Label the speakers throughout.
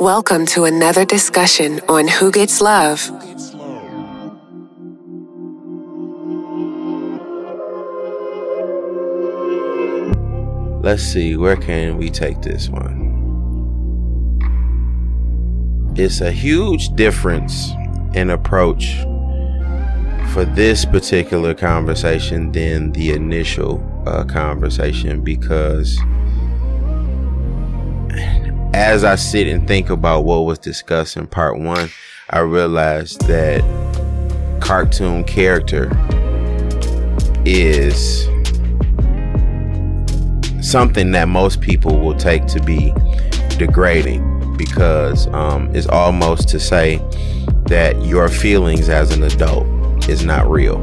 Speaker 1: Welcome to another discussion on Who Gets Love.
Speaker 2: Let's see, where can we take this one? It's a huge difference in approach for this particular conversation than the initial uh, conversation because as I sit and think about what was discussed in part one, I realized that cartoon character is something that most people will take to be degrading because um, it's almost to say that your feelings as an adult is not real.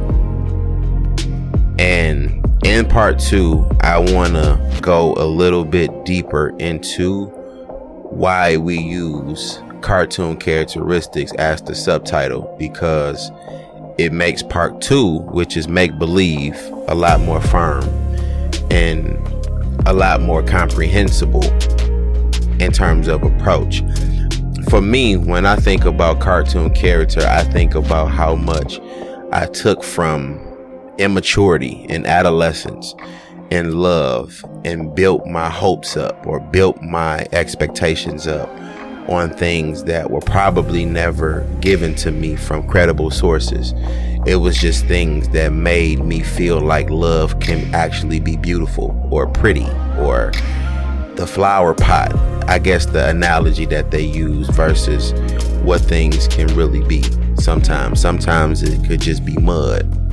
Speaker 2: And in part two, I want to go a little bit deeper into why we use cartoon characteristics as the subtitle because it makes part two, which is make believe, a lot more firm and a lot more comprehensible in terms of approach. For me, when I think about cartoon character, I think about how much I took from immaturity and adolescence and love and built my hopes up or built my expectations up on things that were probably never given to me from credible sources. It was just things that made me feel like love can actually be beautiful or pretty or the flower pot. I guess the analogy that they use versus what things can really be sometimes. Sometimes it could just be mud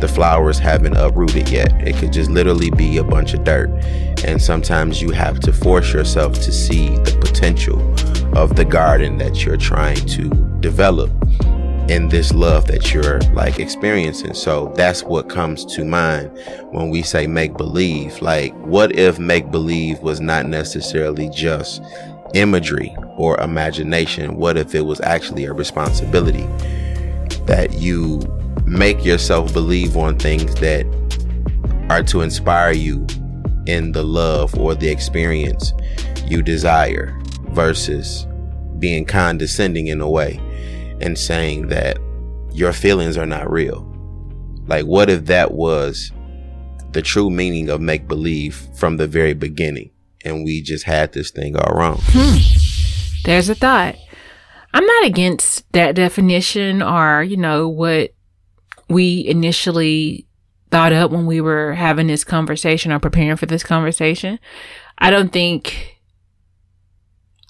Speaker 2: the flowers haven't uprooted yet. It could just literally be a bunch of dirt. And sometimes you have to force yourself to see the potential of the garden that you're trying to develop in this love that you're like experiencing. So that's what comes to mind when we say make believe. Like, what if make believe was not necessarily just imagery or imagination? What if it was actually a responsibility that you make yourself believe on things that are to inspire you in the love or the experience you desire versus being condescending in a way and saying that your feelings are not real. Like, what if that was the true meaning of make believe from the very beginning and we just had this thing all wrong?
Speaker 3: Hmm. There's a thought. I'm not against that definition or, you know, what we initially thought up when we were having this conversation or preparing for this conversation. I don't think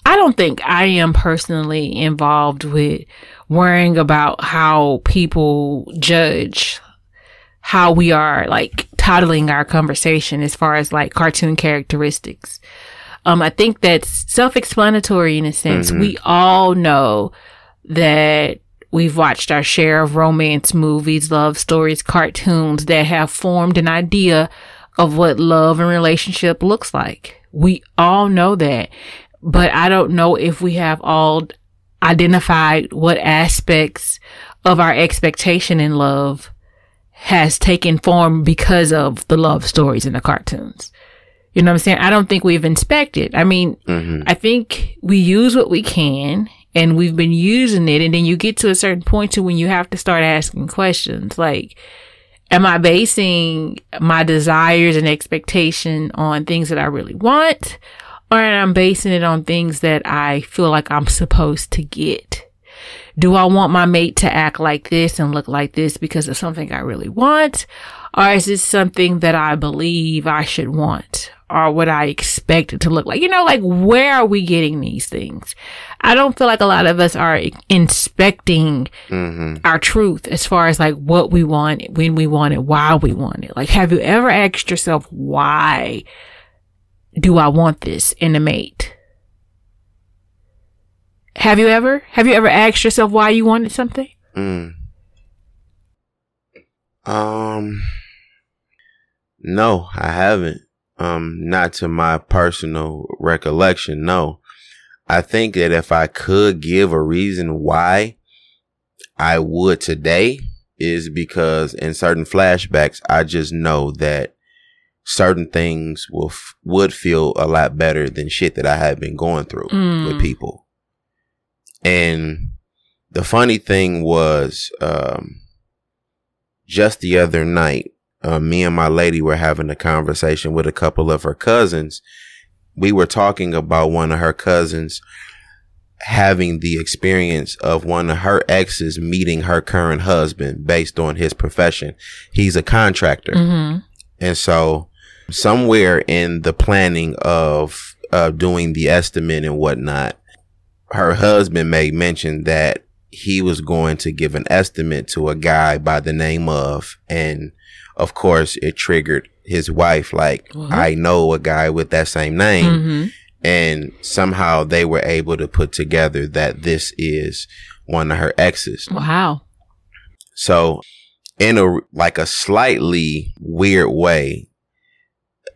Speaker 3: I don't think I am personally involved with worrying about how people judge how we are like titling our conversation as far as like cartoon characteristics. Um, I think that's self-explanatory in a sense. Mm-hmm. We all know that We've watched our share of romance movies, love stories, cartoons that have formed an idea of what love and relationship looks like. We all know that, but I don't know if we have all identified what aspects of our expectation in love has taken form because of the love stories in the cartoons. You know what I'm saying? I don't think we've inspected. I mean, mm-hmm. I think we use what we can and we've been using it and then you get to a certain point to when you have to start asking questions like am i basing my desires and expectation on things that i really want or am i basing it on things that i feel like i'm supposed to get do I want my mate to act like this and look like this because of something I really want? Or is this something that I believe I should want? Or what I expect it to look like? You know, like where are we getting these things? I don't feel like a lot of us are inspecting mm-hmm. our truth as far as like what we want, when we want it, why we want it. Like, have you ever asked yourself, why do I want this in a mate? Have you ever? Have you ever asked yourself why you wanted something? Mm.
Speaker 2: Um, no, I haven't. Um, not to my personal recollection. No, I think that if I could give a reason why I would today is because in certain flashbacks, I just know that certain things will, would feel a lot better than shit that I had been going through mm. with people. And the funny thing was, um, just the other night, uh, me and my lady were having a conversation with a couple of her cousins. We were talking about one of her cousins having the experience of one of her exes meeting her current husband based on his profession. He's a contractor.
Speaker 3: Mm-hmm.
Speaker 2: And so somewhere in the planning of uh, doing the estimate and whatnot, her husband made mention that he was going to give an estimate to a guy by the name of, and of course it triggered his wife. Like,
Speaker 3: What?
Speaker 2: I know a guy with that same name.
Speaker 3: Mm-hmm.
Speaker 2: And somehow they were able to put together that this is one of her exes.
Speaker 3: Wow.
Speaker 2: So in a like a slightly weird way,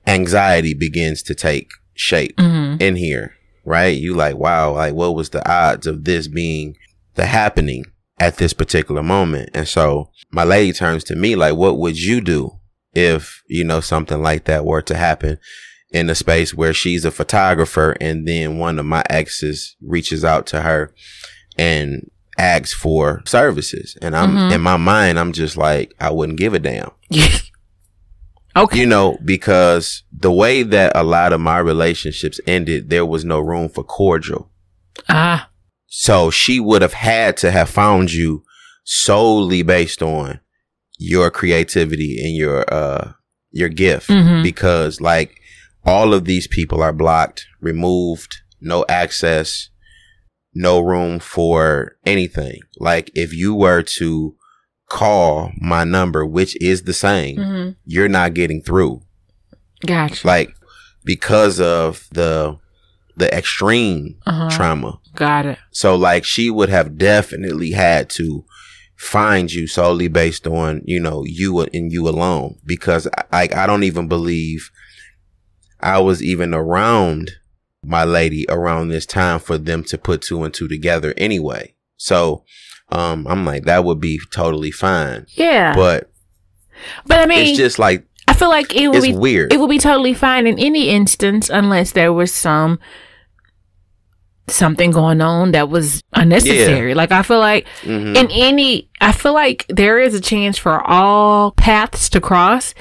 Speaker 2: anxiety begins to take shape
Speaker 3: Mm-hmm.
Speaker 2: in here, right? You like, wow, like what was the odds of this being the happening at this particular moment? And so my lady turns to me like, what would you do if, you know, something like that were to happen in a space where she's a photographer and then one of my exes reaches out to her and asks for services. And I'm
Speaker 3: Mhm.
Speaker 2: in my mind, I'm just like, I wouldn't give a damn
Speaker 3: okay.
Speaker 2: you know, because the way that a lot of my relationships ended, there was no room for cordial.
Speaker 3: Ah.
Speaker 2: So she would have had to have found you solely based on your creativity and your, uh, your gift
Speaker 3: Mhm.
Speaker 2: because like all of these people are blocked, removed, no access, no room for anything. Like if you were to call my number, which is the same,
Speaker 3: Mm-hmm.
Speaker 2: you're not getting through.
Speaker 3: Gotcha.
Speaker 2: Like because of the the extreme
Speaker 3: Uh-huh.
Speaker 2: trauma.
Speaker 3: Got it.
Speaker 2: So like she would have definitely had to find you solely based on, you know, you and you alone because I I don't even believe I was even around my lady around this time for them to put two and two together anyway. So um I'm like that would be totally fine.
Speaker 3: Yeah.
Speaker 2: But
Speaker 3: but I mean,
Speaker 2: it's just like
Speaker 3: I feel like it would
Speaker 2: it's
Speaker 3: be
Speaker 2: weird.
Speaker 3: it would be totally fine in any instance unless there was some something going on that was unnecessary. Like I feel like
Speaker 2: Mhm.
Speaker 3: in any I feel like there is a chance for all paths to cross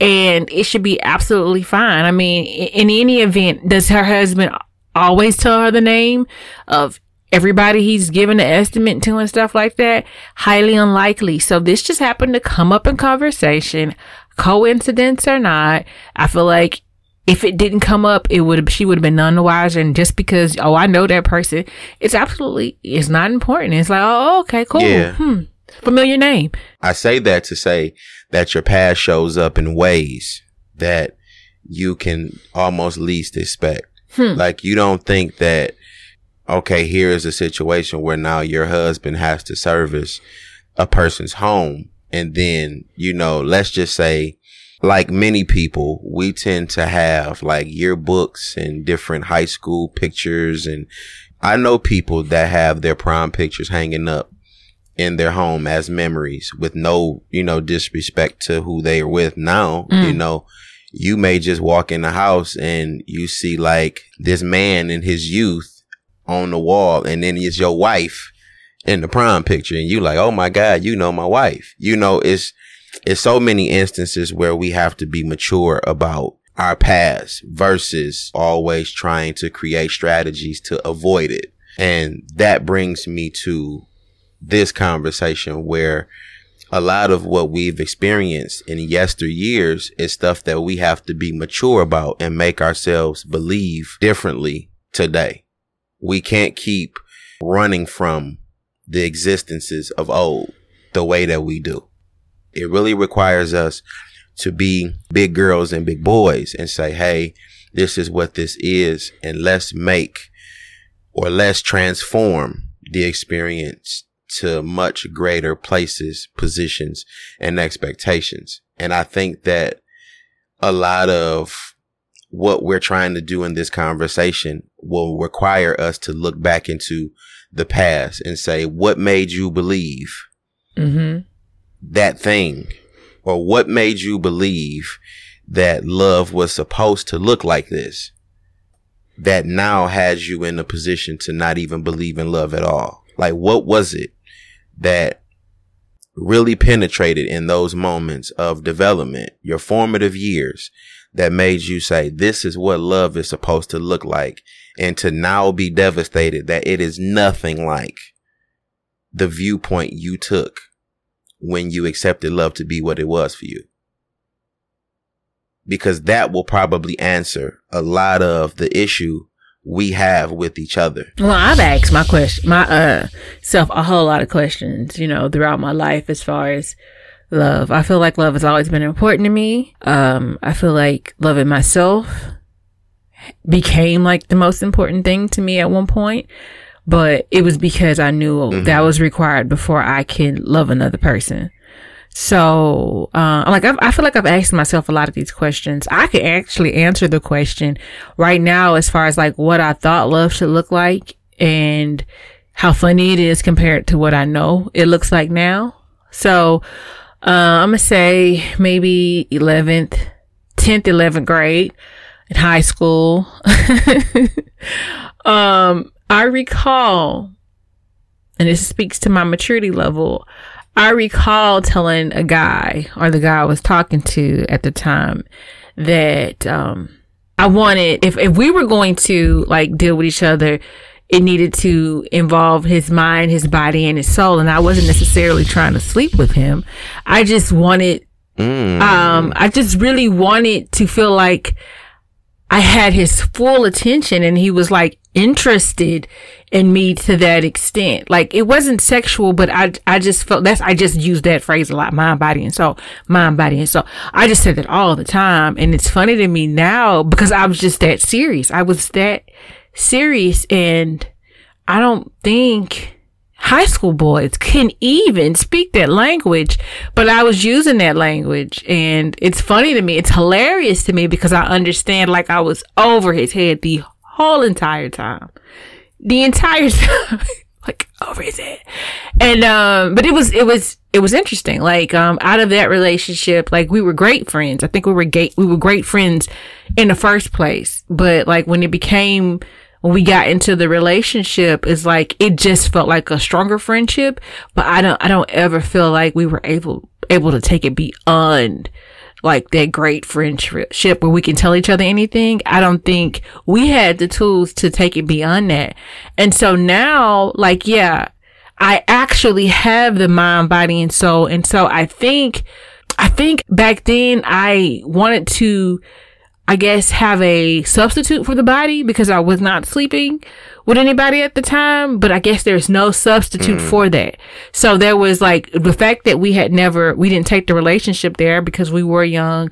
Speaker 3: and it should be absolutely fine. I mean, in any event, does her husband always tell her the name of everybody he's given an estimate to and stuff like that? Highly unlikely. So this just happened to come up in conversation, coincidence or not. I feel like if it didn't come up, it would she would have been none the wiser. And just because oh I know that person, it's absolutely it's not important. It's like oh okay cool
Speaker 2: Yeah.
Speaker 3: hmm familiar name
Speaker 2: I say that to say that your past shows up in ways that you can almost least expect.
Speaker 3: Hmm.
Speaker 2: Like you don't think that, okay, here is a situation where now your husband has to service a person's home. And then, you know, let's just say, like many people, we tend to have like yearbooks and different high school pictures. And I know people that have their prom pictures hanging up in their home as memories with no, you know, disrespect to who they are with now.
Speaker 3: Mm.
Speaker 2: You know, you may just walk in the house and you see like this man in his youth on the wall and then it's your wife in the prom picture and you like, oh my God, you know my wife. You know, it's it's so many instances where we have to be mature about our past versus always trying to create strategies to avoid it. And that brings me to this conversation where a lot of what we've experienced in yesteryears is stuff that we have to be mature about and make ourselves believe differently today. We can't keep running from the existences of old the way that we do. It really requires us to be big girls and big boys and say, Hey, this is what this is. And let's make or let's transform the experience to much greater places, positions, and expectations. And I think that a lot of what we're trying to do in this conversation will require us to look back into the past and say, what made you believe
Speaker 3: mm-hmm
Speaker 2: that thing? Or what made you believe that love was supposed to look like this? that now has you in a position to not even believe in love at all? Like, what was it that really penetrated in those moments of development, your formative years, that made you say, this is what love is supposed to look like? And to now be devastated that it is nothing like the viewpoint you took when you accepted love to be what it was for you because that will probably answer a lot of the issue we have with each other.
Speaker 3: Well, I've asked my question, my uh self a whole lot of questions, you know, throughout my life as far as love. I feel like love has always been important to me. Um, I feel like loving myself became like the most important thing to me at one point, but it was because I knew mm-hmm. that was required before I can love another person. So, uh, like, I've, I feel like I've asked myself a lot of these questions. I could actually answer the question right now as far as like what I thought love should look like and how funny it is compared to what I know it looks like now. So, uh, I'm gonna say maybe 11th, 10th, 11th grade in high school. um, I recall, and this speaks to my maturity level. I recall telling a guy or the guy I was talking to at the time that um, I wanted if if we were going to like deal with each other, it needed to involve his mind, his body, and his soul. And I wasn't necessarily trying to sleep with him. I just wanted, mm. um, I just really wanted to feel like I had his full attention and he was like interested in me to that extent. Like it wasn't sexual, but I, I just felt that's, I just used that phrase a lot, mind, body, and soul, mind, body, and soul. I just said that all the time. And it's funny to me now because I was just that serious. I was that serious and I don't think high school boys can even speak that language, but I was using that language and it's funny to me. It's hilarious to me because I understand like I was over his head the whole entire time. The entire time. like over his head. And um but it was it was it was interesting. Like um out of that relationship, like we were great friends. I think we were gay we were great friends in the first place. But like when it became we got into the relationship is like it just felt like a stronger friendship but i don't i don't ever feel like we were able able to take it beyond like that great friendship where we can tell each other anything. I don't think we had the tools to take it beyond that. And so now like yeah i actually have the mind body and soul. And so i think i think back then i wanted to I guess, have a substitute for the body because I was not sleeping with anybody at the time, but I guess there's no substitute mm. for that. So there was like the fact that we had never, we didn't take the relationship there because we were young.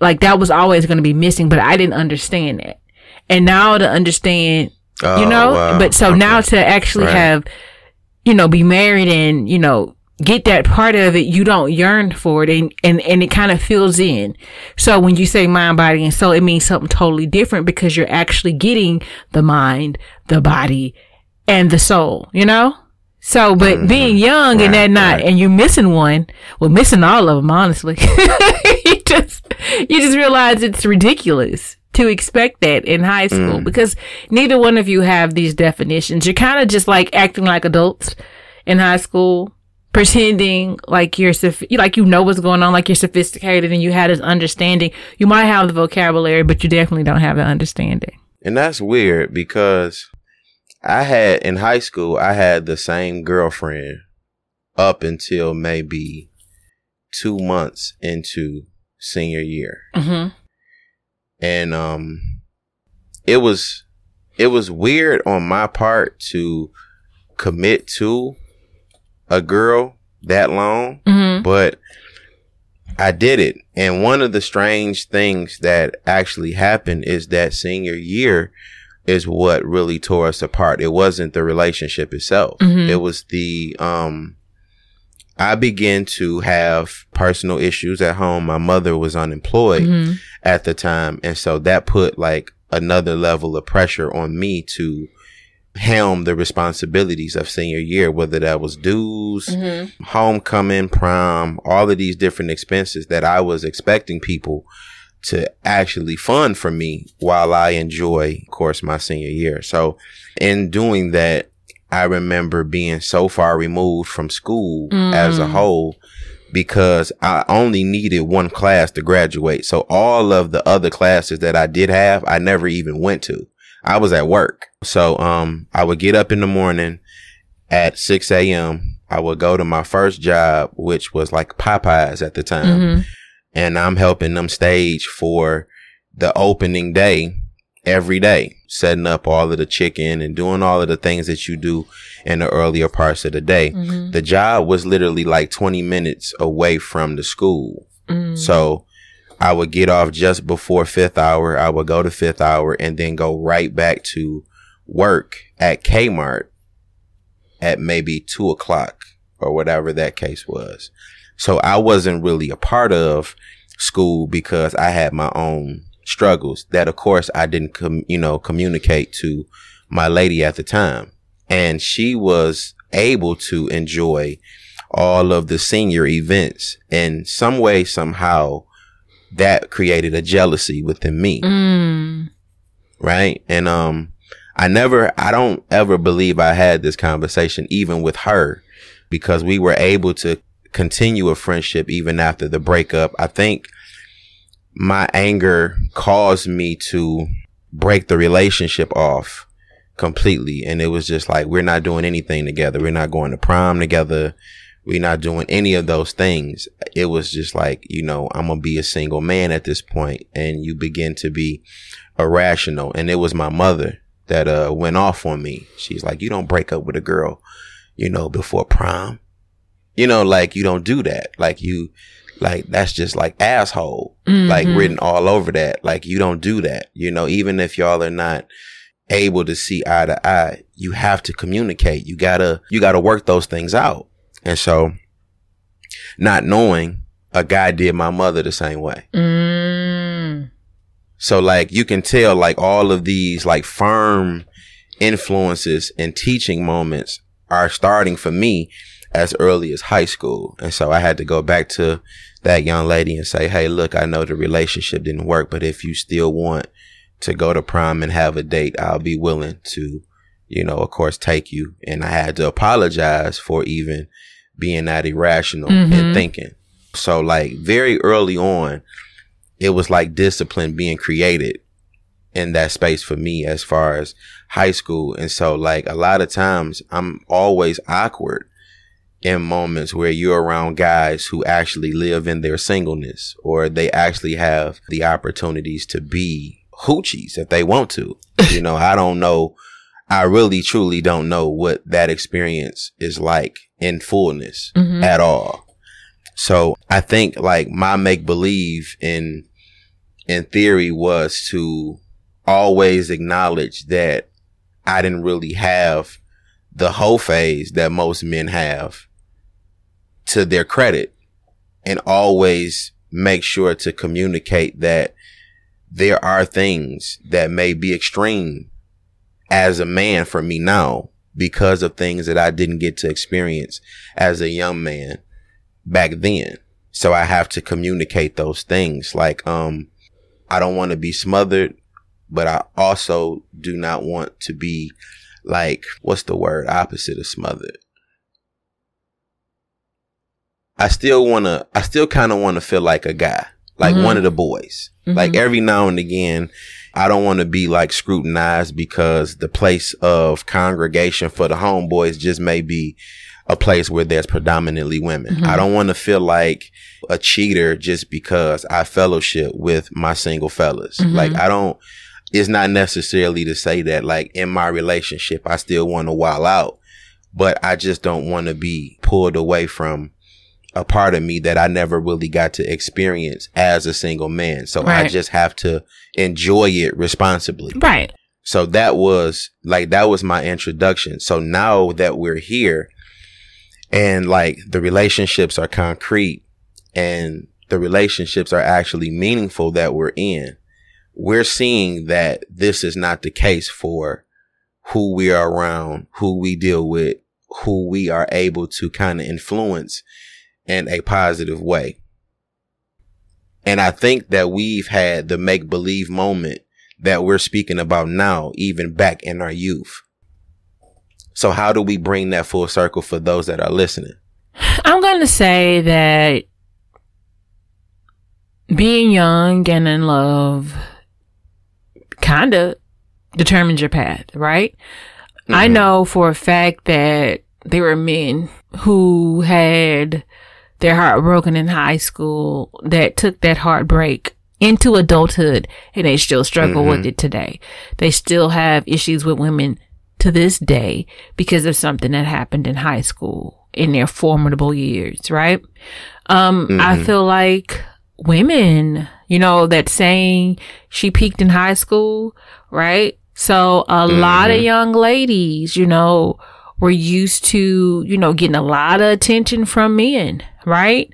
Speaker 3: Like that was always going to be missing, but I didn't understand that. And now to understand, oh, you know, wow. but so okay. now to actually right. have, you know, be married and, you know, get that part of it, you don't yearn for it and, and, and it kind of fills in. So when you say mind, body, and soul, it means something totally different because you're actually getting the mind, the body, and the soul, you know? So, but mm-hmm. being young right, and that not, right. and you're missing one, well, missing all of them, honestly. you just, you just realize it's ridiculous to expect that in high school mm. because neither one of you have these definitions. You're kind of just like acting like adults in high school pretending like you're like you know what's going on, like you're sophisticated and you had this understanding. You might have the vocabulary, but you definitely don't have the understanding.
Speaker 2: And that's weird because I had in high school, I had the same girlfriend up until maybe two months into senior year, mm-hmm. and um, it was it was weird on my part to commit to a girl that long, mm-hmm. but I did it. And one of the strange things that actually happened is that senior year is what really tore us apart. It wasn't the relationship itself. Mm-hmm. It was the um I began to have personal issues at home. My mother was unemployed mm-hmm. at the time, and so that put like another level of pressure on me to helm the responsibilities of senior year, whether that was dues, mm-hmm. homecoming, prom, all of these different expenses that I was expecting people to actually fund for me while I enjoy, of course, my senior year. So in doing that, I remember being so far removed from school mm. as a mm. whole because I only needed one class to graduate. So all of the other classes that I did have, I never even went to. I was at work. So, um, I would get up in the morning at 6 a.m. I would go to my first job, which was like Popeyes at the time. Mm-hmm. And I'm helping them stage for the opening day every day, setting up all of the chicken and doing all of the things that you do in the earlier parts of the day. Mm-hmm. The job was literally like 20 minutes away from the school. Mm-hmm. So I would get off just before fifth hour. I would go to fifth hour and then go right back to work at Kmart at maybe two o'clock or whatever that case was. So I wasn't really a part of school because I had my own struggles that of course I didn't com- you know communicate to my lady at the time and she was able to enjoy all of the senior events in some way somehow that created a jealousy within me mm. right and um I never I don't ever believe I had this conversation even with her because we were able to continue a friendship even after the breakup I think my anger caused me to break the relationship off completely. And it was just like, we're not doing anything together. We're not going to prom together. We're not doing any of those things. It was just like, you know, I'm going to be a single man at this point, And you begin to be irrational. And it was my mother that, uh, went off on me. She's like, you don't break up with a girl, you know, before prom. You know, like you don't do that. Like you, like that's just like asshole, mm-hmm. like written all over that. Like you don't do that. You know, even if y'all are not able to see eye to eye, you have to communicate. You gotta, you gotta work those things out. And so not knowing a guy did my mother the same way. Mm. So like you can tell like all of these like firm influences and teaching moments are starting for me as early as high school. And so I had to go back to that young lady and say, Hey, look, I know the relationship didn't work, but if you still want to go to prom and have a date, I'll be willing to, you know, of course, take you. And I had to apologize for even being that irrational mm-hmm. and thinking. So like very early on, it was like discipline being created in that space for me as far as high school. And so like a lot of times I'm always awkward in moments where you're around guys who actually live in their singleness or they actually have the opportunities to be hoochies if they want to. you know, I don't know. I really truly don't know what that experience is like in fullness mm-hmm. at all. So I think like my make believe in, in theory was to always acknowledge that I didn't really have the whole phase that most men have to their credit and always make sure to communicate that there are things that may be extreme as a man for me now because of things that I didn't get to experience as a young man back then. So I have to communicate those things. Like, um, I don't want to be smothered, but I also do not want to be like, what's the word opposite of smothered? I still want to, I still kind of want to feel like a guy, like mm-hmm. one of the boys. Mm-hmm. Like every now and again, I don't want to be like scrutinized because the place of congregation for the homeboys just may be a place where there's predominantly women. Mm-hmm. I don't want to feel like a cheater just because I fellowship with my single fellas. Mm-hmm. Like I don't, it's not necessarily to say that like in my relationship, I still want to wild out, but I just don't want to be pulled away from a part of me that I never really got to experience as a single man. So right. I just have to enjoy it responsibly.
Speaker 3: Right.
Speaker 2: So that was like, that was my introduction. So now that we're here and like the relationships are concrete and the relationships are actually meaningful that we're in, we're seeing that this is not the case for who we are around, who we deal with, who we are able to kind of influence in a positive way. And I think that we've had the make believe moment that we're speaking about now, even back in our youth. So how do we bring that full circle for those that are listening?
Speaker 3: I'm going to say that being young and in love kind of determines your path, right? Mm-hmm. I know for a fact that there were men who had their heart broken in high school that took that heartbreak into adulthood and they still struggle mm-hmm. with it today. They still have issues with women to this day because of something that happened in high school in their formidable years, right? Um, mm-hmm. I feel like women, you know, that saying she peaked in high school, right? So a mm-hmm. lot of young ladies, you know, were used to, you know, getting a lot of attention from men, right?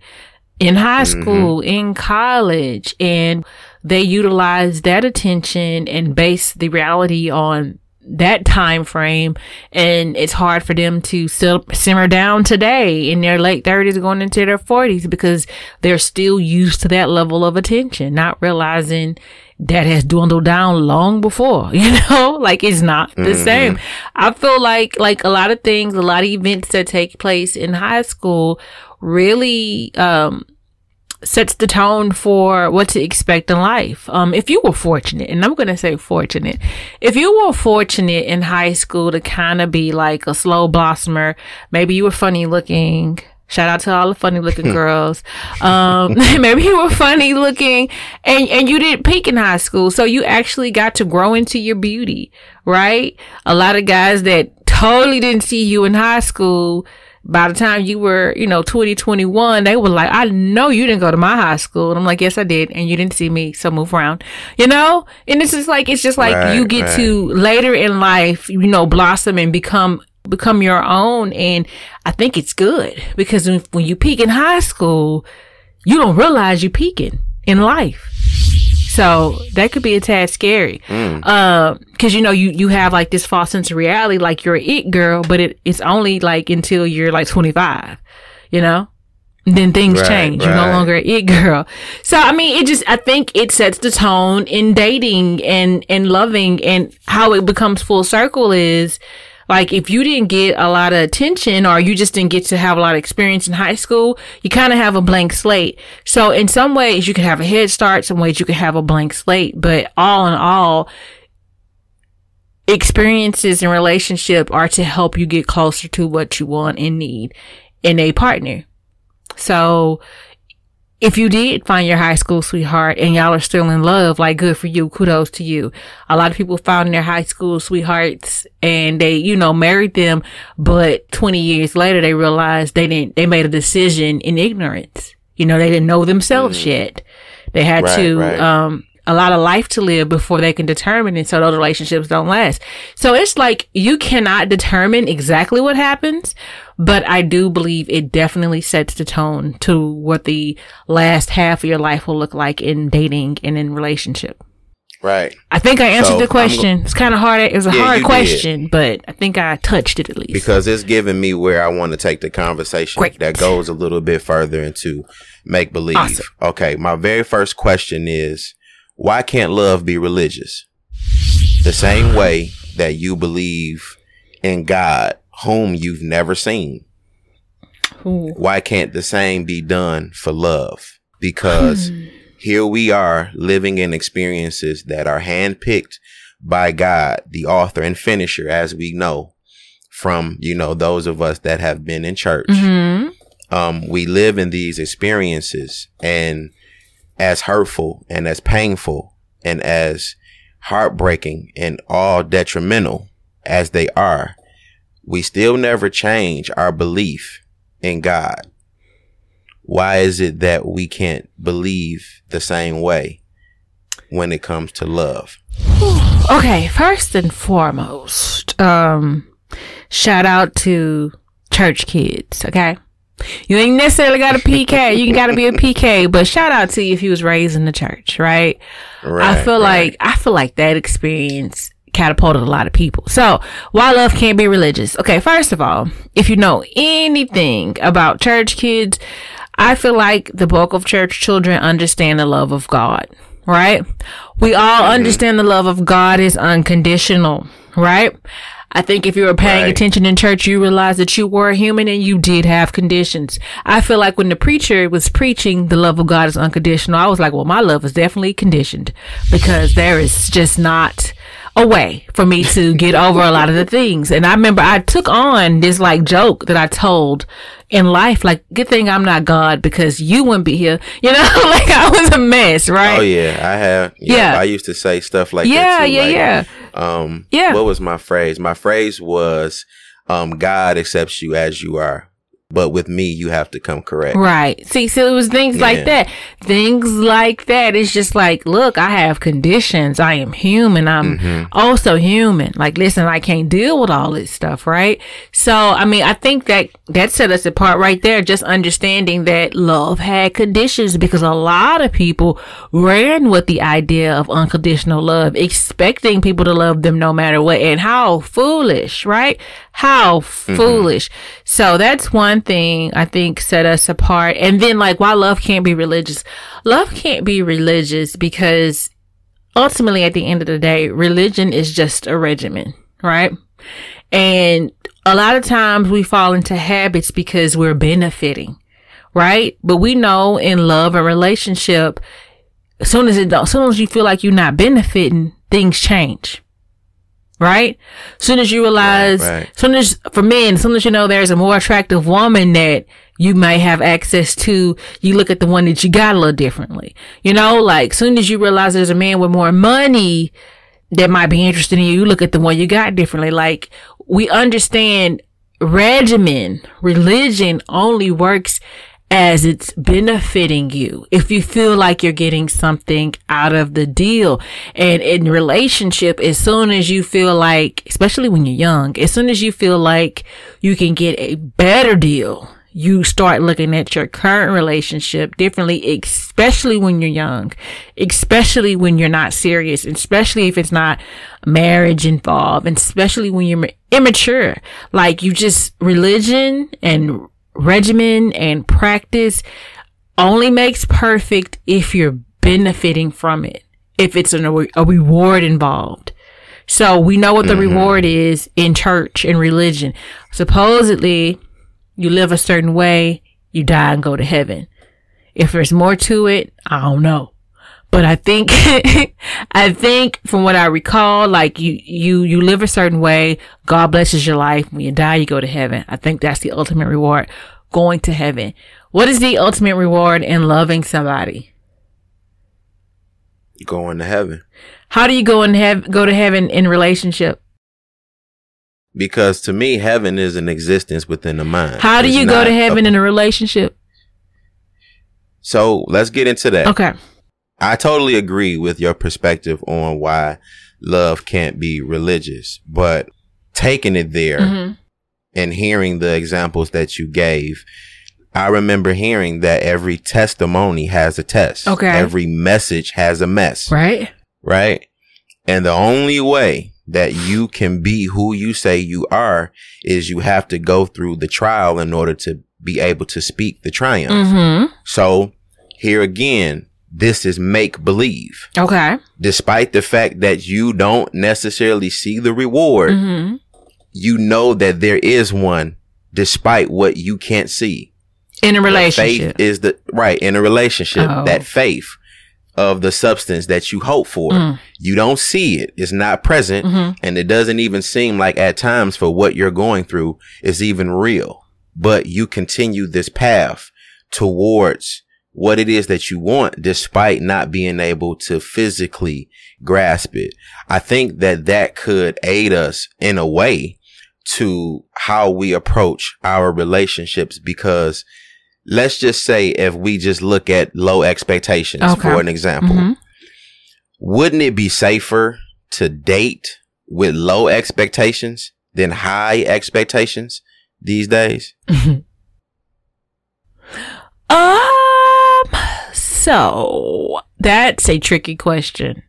Speaker 3: In high mm-hmm. school, in college, and they utilize that attention and base the reality on that time frame and it's hard for them to still simmer down today in their late 30s going into their 40s because they're still used to that level of attention not realizing that has dwindled down long before you know like it's not the mm-hmm. same i feel like like a lot of things a lot of events that take place in high school really um sets the tone for what to expect in life. Um, if you were fortunate, and I'm going to say fortunate, if you were fortunate in high school to kind of be like a slow blossomer, maybe you were funny looking. Shout out to all the funny looking girls. Um, maybe you were funny looking and, and you didn't peak in high school. So you actually got to grow into your beauty, right? A lot of guys that totally didn't see you in high school by the time you were, you know, 2021, they were like, I know you didn't go to my high school. And I'm like, yes, I did. And you didn't see me. So move around, you know? And it's just like, it's just like right, you get right. to later in life, you know, blossom and become, become your own. And I think it's good because when you peak in high school, you don't realize you're peaking in life. So that could be a tad scary. Mm. Uh, cause you know, you, you have like this false sense of reality, like you're it girl, but it, it's only like until you're like 25, you know? Then things right, change. Right. You're no longer it girl. So, I mean, it just, I think it sets the tone in dating and, and loving and how it becomes full circle is, like if you didn't get a lot of attention or you just didn't get to have a lot of experience in high school, you kind of have a blank slate. So in some ways you can have a head start, some ways you can have a blank slate, but all in all, experiences and relationship are to help you get closer to what you want and need in a partner. So if you did find your high school sweetheart and y'all are still in love, like good for you. Kudos to you. A lot of people found their high school sweethearts and they, you know, married them, but 20 years later they realized they didn't, they made a decision in ignorance. You know, they didn't know themselves mm. yet. They had right, to, right. um, a lot of life to live before they can determine it so those relationships don't last. So it's like you cannot determine exactly what happens, but I do believe it definitely sets the tone to what the last half of your life will look like in dating and in relationship.
Speaker 2: Right.
Speaker 3: I think I answered so the question. Go- it's kind of hard. It was a yeah, hard question, did. but I think I touched it at least.
Speaker 2: Because it's giving me where I want to take the conversation Great. that goes a little bit further into make believe. Awesome. Okay. My very first question is, why can't love be religious? The same way that you believe in God, whom you've never seen. Ooh. Why can't the same be done for love? Because hmm. here we are living in experiences that are handpicked by God, the author and finisher, as we know from, you know, those of us that have been in church. Mm-hmm. Um, we live in these experiences and as hurtful and as painful and as heartbreaking and all detrimental as they are, we still never change our belief in God. Why is it that we can't believe the same way when it comes to love?
Speaker 3: Okay, first and foremost, um, shout out to church kids, okay? You ain't necessarily got a PK. You got to be a PK, but shout out to you if you was raised in the church, right? right I feel right. like I feel like that experience catapulted a lot of people. So, why love can't be religious? Okay, first of all, if you know anything about church kids, I feel like the bulk of church children understand the love of God, right? We all mm-hmm. understand the love of God is unconditional, right? I think if you were paying
Speaker 2: Right.
Speaker 3: attention in church, you realized that you were a human and you did have conditions. I feel like when the preacher was preaching the love of God is unconditional, I was like, well, my love is definitely conditioned because there is just not a way for me to get over a lot of the things. And I remember I took on this like joke that I told in life, like, good thing I'm not God because you wouldn't be here. You know, like I was a mess, right?
Speaker 2: Oh yeah, I have. Yeah,
Speaker 3: Yeah.
Speaker 2: I used to say stuff like
Speaker 3: Yeah,
Speaker 2: that too.
Speaker 3: yeah,
Speaker 2: like,
Speaker 3: yeah.
Speaker 2: Um,
Speaker 3: Yeah.
Speaker 2: What was my phrase? My phrase was, um, "God accepts you as you are, but with me, you have to come correct."
Speaker 3: Right. See, so it was things like that. Things like that. It's just like, look, I have conditions. I am human. I'm
Speaker 2: Mm-hmm.
Speaker 3: also human. Like, listen, I can't deal with all this stuff, right? So, I mean, I think that that set us apart right there. Just understanding that love had conditions because a lot of people ran with the idea of unconditional love, expecting people to love them no matter what. And how foolish, right? How mm-hmm. foolish. So that's one thing I think set us apart. And then like why love can't be religious. Love can't be religious because ultimately at the end of the day, religion is just a regimen, right? And a lot of times we fall into habits because we're benefiting, right? But we know in love and relationship, as soon as it as soon as you feel like you're not benefiting, things change. Right? As soon as you realize,
Speaker 2: Right, right.
Speaker 3: soon as, for men, as soon as you know there's a more attractive woman that you might have access to, you look at the one that you got a little differently. You know, like, soon as you realize there's a man with more money that might be interested in you, you look at the one you got differently. Like, we understand regimen, religion only works as it's benefiting you. If you feel like you're getting something out of the deal. And in relationship, as soon as you feel like, especially when you're young, as soon as you feel like you can get a better deal, you start looking at your current relationship differently, especially when you're young, especially when you're not serious, especially if it's not marriage involved, and especially when you're immature. Like you just, religion and regimen and practice only makes perfect if you're benefiting from it, if it's an, a reward involved. So we know what the mm-hmm. reward is in church and religion. Supposedly, you live a certain way, you die and go to heaven. If there's more to it, I don't know. But I think, I think from what I recall, like you, you, you live a certain way. God blesses your life. When you die, you go to heaven. I think that's the ultimate reward, going to heaven. What is the ultimate reward in loving somebody?
Speaker 2: Going to heaven
Speaker 3: How do you go and have, go to heaven in relationship?
Speaker 2: because to me, heaven is an existence within the mind.
Speaker 3: How do
Speaker 2: It's
Speaker 3: you go to
Speaker 2: a-
Speaker 3: heaven in a relationship?
Speaker 2: so let's get into that.
Speaker 3: Okay.
Speaker 2: I totally agree with your perspective on why love can't be religious, but taking it there
Speaker 3: hmm
Speaker 2: and hearing the examples that you gave, I remember hearing that every testimony has a test.
Speaker 3: Okay.
Speaker 2: Every message has a mess.
Speaker 3: Right?
Speaker 2: Right. And the only way that you can be who you say you are is you have to go through the trial in order to be able to speak the triumph.
Speaker 3: Mm-hmm.
Speaker 2: So here again, this is make believe.
Speaker 3: Okay.
Speaker 2: Despite the fact that you don't necessarily see the reward,
Speaker 3: Mm-hmm.
Speaker 2: you know that there is one despite what you can't see.
Speaker 3: In a
Speaker 2: The
Speaker 3: relationship.
Speaker 2: Faith is the right in a relationship.
Speaker 3: Oh.
Speaker 2: That faith of the substance that you hope for.
Speaker 3: Mm.
Speaker 2: You don't see it. It's not present.
Speaker 3: Mhm.
Speaker 2: And it doesn't even seem like at times for what you're going through is even real. But you continue this path towards what it is that you want despite not being able to physically grasp it. I think that that could aid us in a way to how we approach our relationships because let's just say if we just look at low expectations
Speaker 3: Okay.
Speaker 2: for an example,
Speaker 3: Mhm.
Speaker 2: wouldn't it be safer to date with low expectations than high expectations these days?
Speaker 3: Um, so that's a tricky question.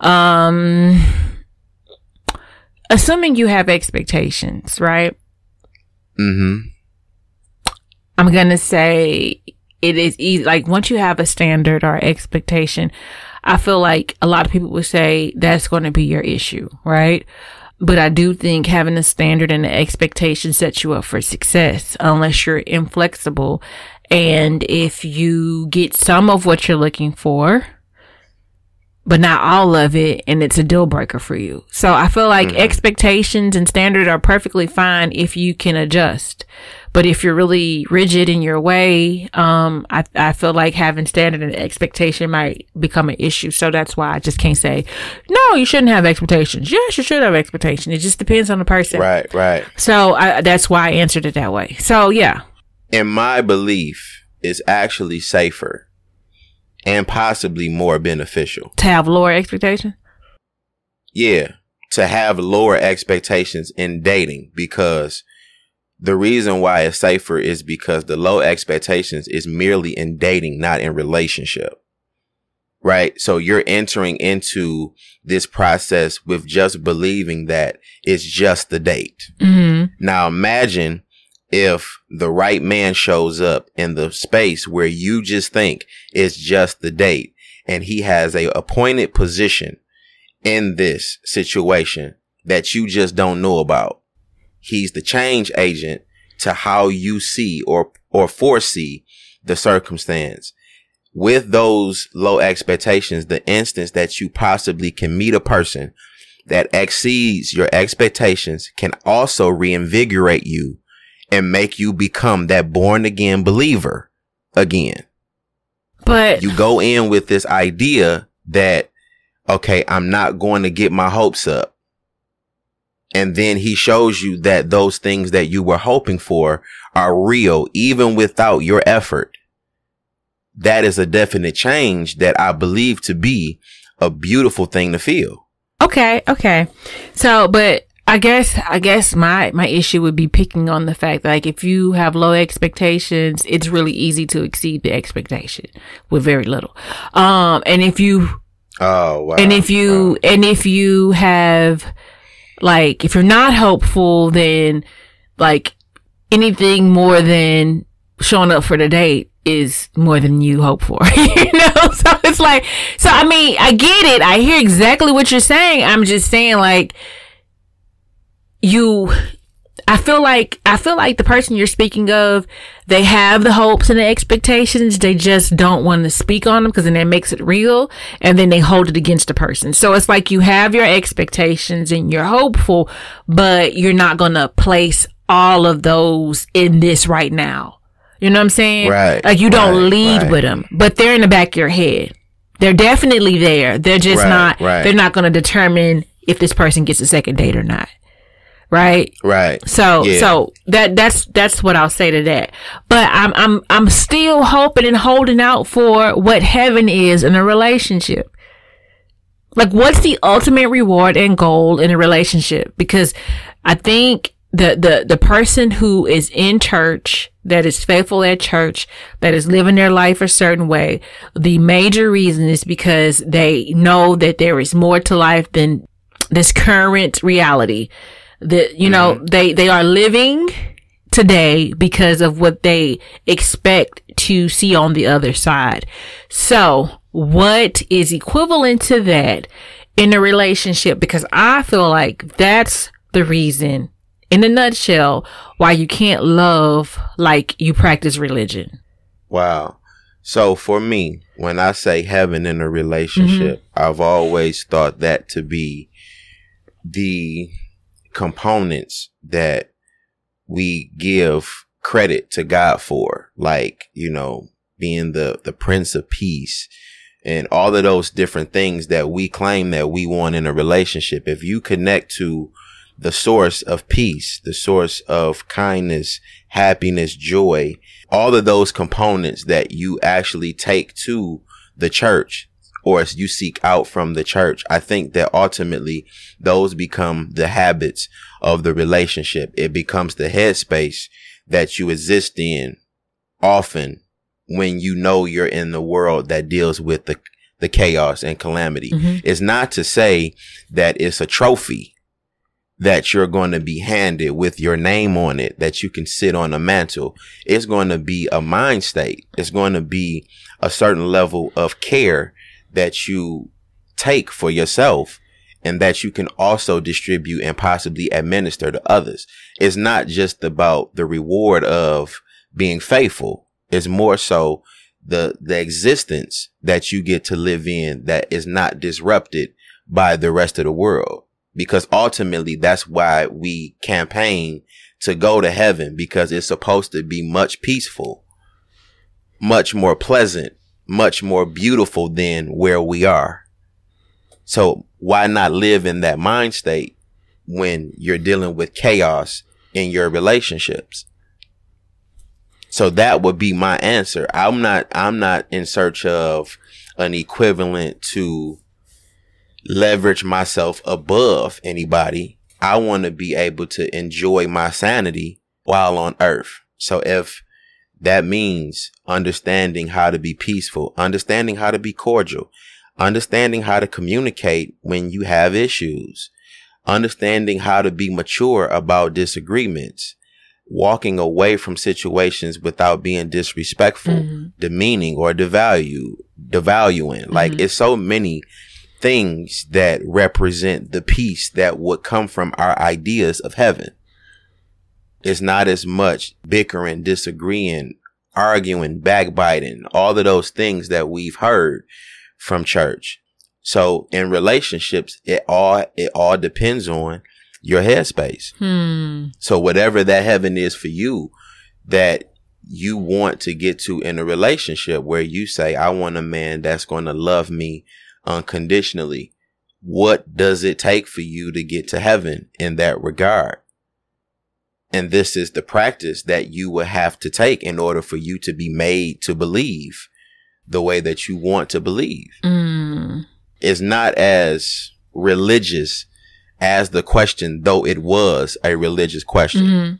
Speaker 3: Um, assuming you have expectations, right?
Speaker 2: Mm-hmm.
Speaker 3: I'm gonna say it is easy. Like once you have a standard or expectation, I feel like a lot of people would say that's going to be your issue, right? But I do think having a standard and an expectation sets you up for success unless you're inflexible. And if you get some of what you're looking for, but not all of it, and it's a deal breaker for you. So I feel like mm-hmm. expectations and standards are perfectly fine if you can adjust. But if you're really rigid in your way, um, I, I feel like having standard and expectation might become an issue. So that's why I just can't say, no, you shouldn't have expectations. Yes, you should have expectations. It just depends on the person.
Speaker 2: Right, right.
Speaker 3: So I, that's why I answered it that way. So yeah.
Speaker 2: In my belief, is actually safer and possibly more beneficial
Speaker 3: to have lower expectations.
Speaker 2: Yeah, to have lower expectations in dating because the reason why it's safer is because the low expectations is merely in dating, not in relationship. Right. So you're entering into this process with just believing that it's just the date. Mm-hmm. Now imagine if the right man shows up in the space where you just think it's just the date and he has a appointed position in this situation that you just don't know about He's the change agent to how you see or, or foresee the circumstance. With those low expectations, the instance that you possibly can meet a person that exceeds your expectations can also reinvigorate you and make you become that born again believer again.
Speaker 3: But
Speaker 2: you go in with this idea that, okay, I'm not going to get my hopes up and then he shows you that those things that you were hoping for are real, even without your effort. That is a definite change that I believe to be a beautiful thing to feel.
Speaker 3: Okay, okay. So, but I guess I guess my my issue would be picking on the fact that like if you have low expectations, it's really easy to exceed the expectation with very little. Um, and if you,
Speaker 2: oh wow,
Speaker 3: and if you wow. and if you have like, if you're not hopeful, then like anything more than showing up for the date is more than you hope for, you know? So it's like, so I mean, I get it. I hear exactly what you're saying. I'm just saying like, you, I feel like I feel like the person you're speaking of, they have the hopes and the expectations. They just don't want to speak on them because then that makes it real, and then they hold it against the person. So it's like you have your expectations and you're hopeful, but you're not gonna place all of those in this right now. You know what I'm saying?
Speaker 2: Right.
Speaker 3: Like you don't right, lead right. with them, but they're in the back of your head. They're definitely there. They're just right, not. They're not going to determine if this person gets a second date or not right?
Speaker 2: Right.
Speaker 3: So yeah. so that that's that's what I'll say to that. But I'm I'm I'm still hoping and holding out for what heaven is in a relationship. Like what's the ultimate reward and goal in a relationship? Because I think the the the person who is in church that is faithful at church that is living their life a certain way the major reason is because they know that there is more to life than this current reality that you know mm-hmm. they they are living today because of what they expect to see on the other side. So, what is equivalent to that in a relationship? Because I feel like that's the reason, in a nutshell, why you can't love like you practice religion.
Speaker 2: Wow. So, for me, when I say heaven in a relationship, mm-hmm. I've always thought that to be the components that we give credit to God for, like, you know, being the, the Prince of Peace and all of those different things that we claim that we want in a relationship. If you connect to the source of peace, the source of kindness, happiness, joy, all of those components that you actually take to the church, or as you seek out from the church. I think that ultimately those become the habits of the relationship. It becomes the headspace that you exist in often when you know you're in the world that deals with the, the chaos and calamity. Mm-hmm. It's not to say that it's a trophy that you're going to be handed with your name on it that you can sit on a mantle. It's going to be a mind state. It's going to be a certain level of care that you take for yourself and that you can also distribute and possibly administer to others. It's not just about the reward of being faithful. It's more so the, the existence that you get to live in that is not disrupted by the rest of the world. Because ultimately that's why we campaign to go to heaven because it's supposed to be much peaceful, much more pleasant, much more beautiful than where we are. So why not live in that mind state when you're dealing with chaos in your relationships? So that would be my answer. I'm not, I'm not in search of an equivalent to leverage myself above anybody. I want to be able to enjoy my sanity while on earth. So if that means understanding how to be peaceful, understanding how to be cordial, understanding how to communicate when you have issues, understanding how to be mature about disagreements, walking away from situations without being disrespectful, mm-hmm. demeaning, or devalue, devaluing. Mm-hmm. Like it's so many things that represent the peace that would come from our ideas of heaven. It's not as much bickering, disagreeing, arguing, backbiting, all of those things that we've heard from church. So in relationships, it all, it all depends on your headspace. Hmm. So whatever that heaven is for you that you want to get to in a relationship where you say, I want a man that's going to love me unconditionally. What does it take for you to get to heaven in that regard? And this is the practice that you will have to take in order for you to be made to believe the way that you want to believe. Mm. It's not as religious as the question, though it was a religious question. Mm-hmm.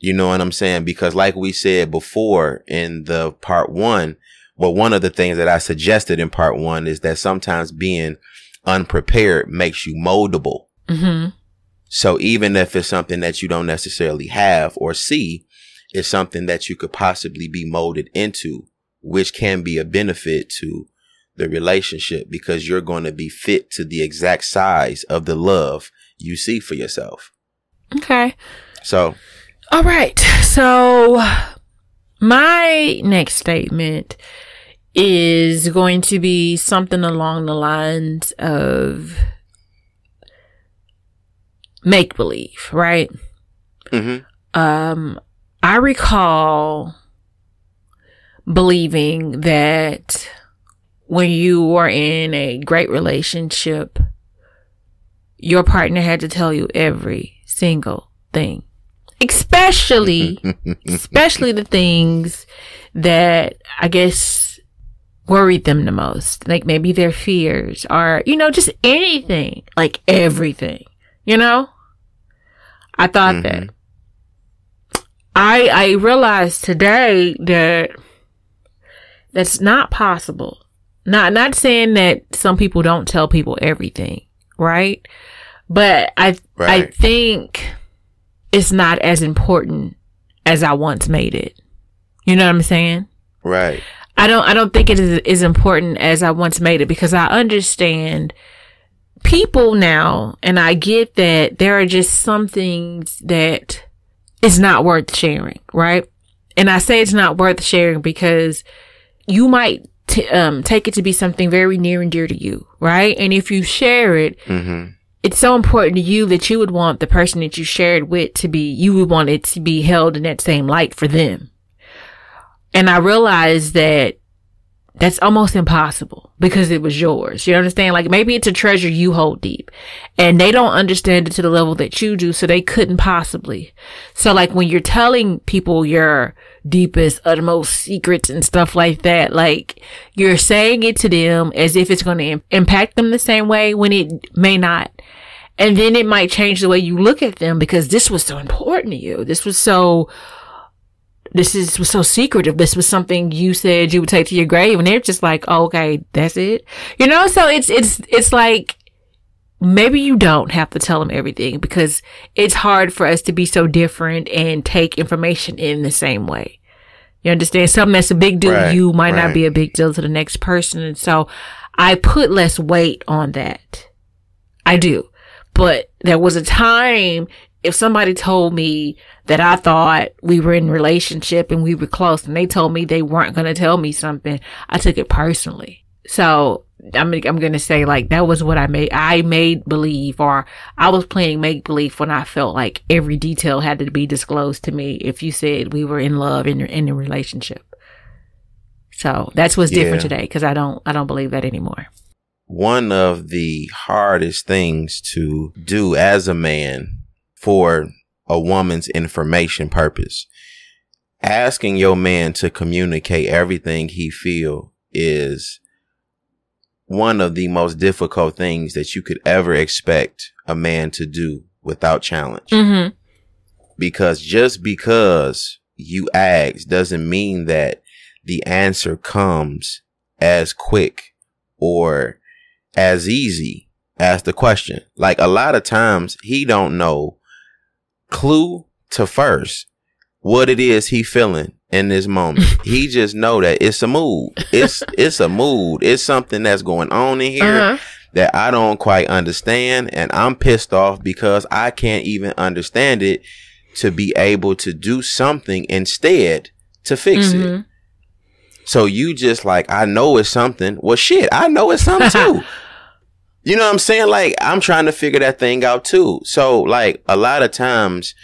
Speaker 2: You know what I'm saying? Because like we said before in the part one, well, one of the things that I suggested in part one is that sometimes being unprepared makes you moldable. Mm-hmm. So even if it's something that you don't necessarily have or see, it's something that you could possibly be molded into, which can be a benefit to the relationship because you're going to be fit to the exact size of the love you see for yourself.
Speaker 3: Okay.
Speaker 2: So,
Speaker 3: all right. So, my next statement is going to be something along the lines of make believe, right? Mm-hmm. Um, I recall believing that when you were in a great relationship, your partner had to tell you every single thing, especially, especially the things that I guess worried them the most, like maybe their fears or, you know, just anything, like everything, you know? I thought mm-hmm. that. I, I realized today that that's not possible not not saying that some people don't tell people everything, right? But I right. I think it's not as important as I once made it. You know what I'm saying?
Speaker 2: Right.
Speaker 3: I don't I don't think it is as important as I once made it because I understand people now and I get that there are just some things that is not worth sharing, right? And I say it's not worth sharing because you might t- um, take it to be something very near and dear to you, right? And if you share it, mm-hmm. it's so important to you that you would want the person that you shared with to be, you would want it to be held in that same light for them. And I realized that that's almost impossible because it was yours. You understand? Like maybe it's a treasure you hold deep and they don't understand it to the level that you do. So they couldn't possibly. So like when you're telling people your deepest, uttermost secrets and stuff like that, like you're saying it to them as if it's going to Im- impact them the same way when it may not. And then it might change the way you look at them because this was so important to you. This was so this is was so secretive. This was something you said you would take to your grave, and they're just like, oh, okay, that's it. You know, so it's it's it's like maybe you don't have to tell them everything because it's hard for us to be so different and take information in the same way. You understand? Something that's a big deal
Speaker 2: Right,
Speaker 3: you might not be a big deal to the next person. And so I put less weight on that. I do. But there was a time if somebody told me that I thought we were in relationship and we were close and they told me they weren't going to tell me something, I took it personally. So I'm, I'm going to say like that was what I made. I made believe or I was playing make believe when I felt like every detail had to be disclosed to me if you said we were in love in, in a relationship. So that's what's different
Speaker 2: Yeah.
Speaker 3: today because I don't, I don't believe that anymore.
Speaker 2: one of the hardest things to do as a man for a woman's information purpose asking your man to communicate everything he feel is one of the most difficult things that you could ever expect a man to do without challenge
Speaker 3: Mm-hmm.
Speaker 2: because just because you ask doesn't mean that the answer comes as quick or as easy as the question. Like a lot of times he don't know clue to first what it is he feeling in this moment. he just know that it's a mood. It's it's a mood. It's something that's going on in here
Speaker 3: Uh-huh.
Speaker 2: that I don't quite understand and I'm pissed off because I can't even understand it to be able to do something instead to fix it.
Speaker 3: Mhm.
Speaker 2: So you just like, I know it's something. Well, shit, I know it's something too. You know what I'm saying? Like, I'm trying to figure that thing out too. So, like, a lot of times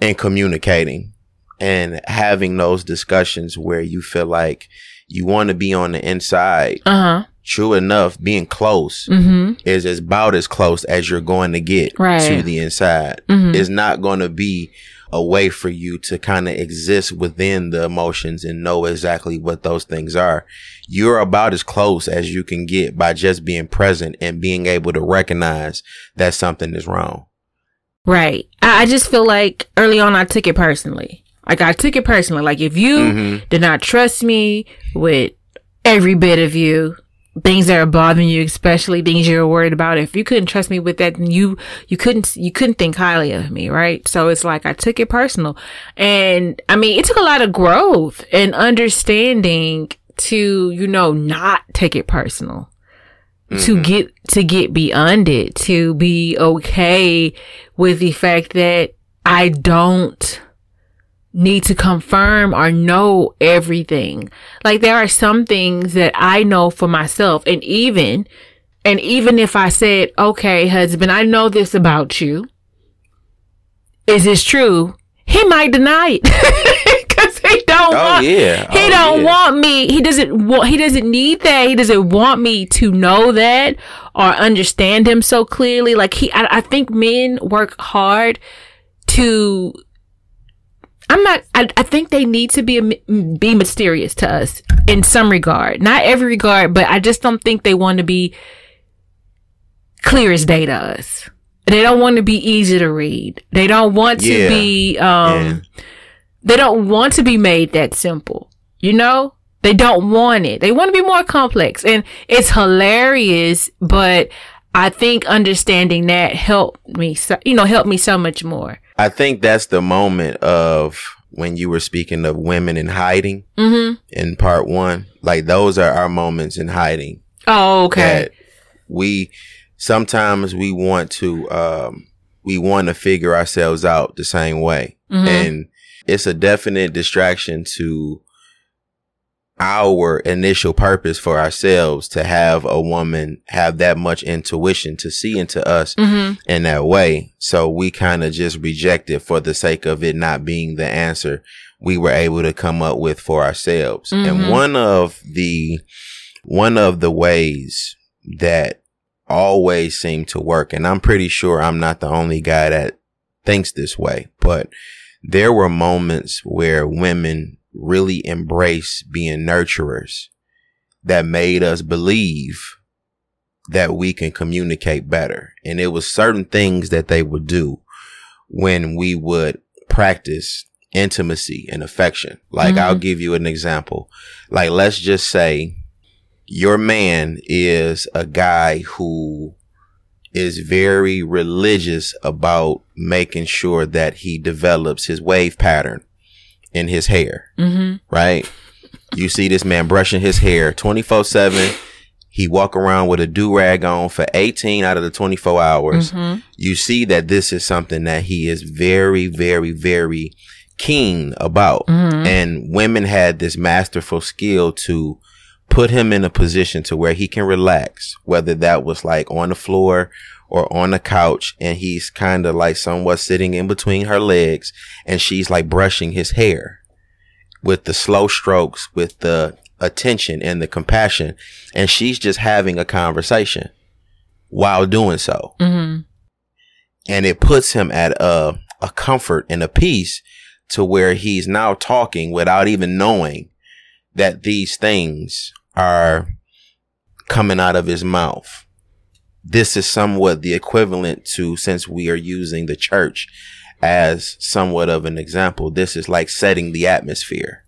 Speaker 2: in communicating and having those discussions where you feel like you want to be on the inside,
Speaker 3: Uh-huh.
Speaker 2: true enough, being close
Speaker 3: Mm-hmm.
Speaker 2: is about as close as you're going to get
Speaker 3: Right.
Speaker 2: to the inside.
Speaker 3: Mhm.
Speaker 2: It's not going to be a way for you to kind of exist within the emotions and know exactly what those things are. You're about as close as you can get by just being present and being able to recognize that something is wrong.
Speaker 3: Right. I, I just feel like early on I took it personally. Like I took it personally. Like if you
Speaker 2: Mhm.
Speaker 3: did not trust me with every bit of you, things that are bothering you, especially things you're worried about, if you couldn't trust me with that, then you you couldn't you couldn't think highly of me, right? So it's like I took it personal. And I mean, it took a lot of growth and understanding to, you know, not take it personal to mm-hmm. get to get beyond it to be okay with the fact that i don't need to confirm or know everything like there are some things that i know for myself and even and even if i said okay husband i know this about you is this true he might deny it because he don't
Speaker 2: Oh
Speaker 3: want
Speaker 2: yeah.
Speaker 3: he
Speaker 2: Oh,
Speaker 3: don't
Speaker 2: yeah.
Speaker 3: want me. He doesn't want. He doesn't need that. He doesn't want me to know that or understand him so clearly. Like he, I, I think men work hard to. I'm not. I, I think they need to be a, be mysterious to us in some regard, not every regard, but I just don't think they want to be clear as day to us. They don't want to be easy to read. They don't want to
Speaker 2: Yeah.
Speaker 3: be. um
Speaker 2: Yeah.
Speaker 3: they don't want to be made that simple. You know? They don't want it. They want to be more complex. And it's hilarious, but I think understanding that helped me, so, you know, helped me so much more.
Speaker 2: I think that's the moment of when you were speaking of women in hiding
Speaker 3: Mm-hmm.
Speaker 2: in part one. Like those are our moments in hiding.
Speaker 3: Oh, okay.
Speaker 2: that we sometimes we want to um we want to figure ourselves out the same way
Speaker 3: Mhm.
Speaker 2: and it's a definite distraction to our initial purpose for ourselves to have a woman have that much intuition to see into us
Speaker 3: Mm-hmm.
Speaker 2: in that way. So we kind of just reject it for the sake of it not being the answer we were able to come up with for ourselves.
Speaker 3: Mhm.
Speaker 2: And one of the, one of the ways that always seem to work, and I'm pretty sure I'm not the only guy that thinks this way, but there were moments where women really embrace being nurturers that made us believe that we can communicate better. And it was certain things that they would do when we would practice intimacy and affection. Like I'll
Speaker 3: Mhm.
Speaker 2: give you an example. Like let's just say your man is a guy who is very religious about making sure that he develops his wave pattern in his hair.
Speaker 3: Mm-hmm.
Speaker 2: Right? You see this man brushing his hair 24 7. He walk around with a do rag on for 18 out of the 24 hours.
Speaker 3: Mm-hmm.
Speaker 2: You see that this is something that he is very, very, very keen about.
Speaker 3: Mhm.
Speaker 2: And women had this masterful skill to put him in a position to where he can relax, whether that was like on the floor or on the couch. And he's kind of like somewhat sitting in between her legs and she's like brushing his hair with the slow strokes, with the attention and the compassion. And she's just having a conversation while doing so
Speaker 3: Mm-hmm.
Speaker 2: and it puts him at a, a comfort and a peace to where he's now talking without even knowing that these things are coming out of his mouth. This is somewhat the equivalent to, since we are using the church as somewhat of an example, this is like setting the atmosphere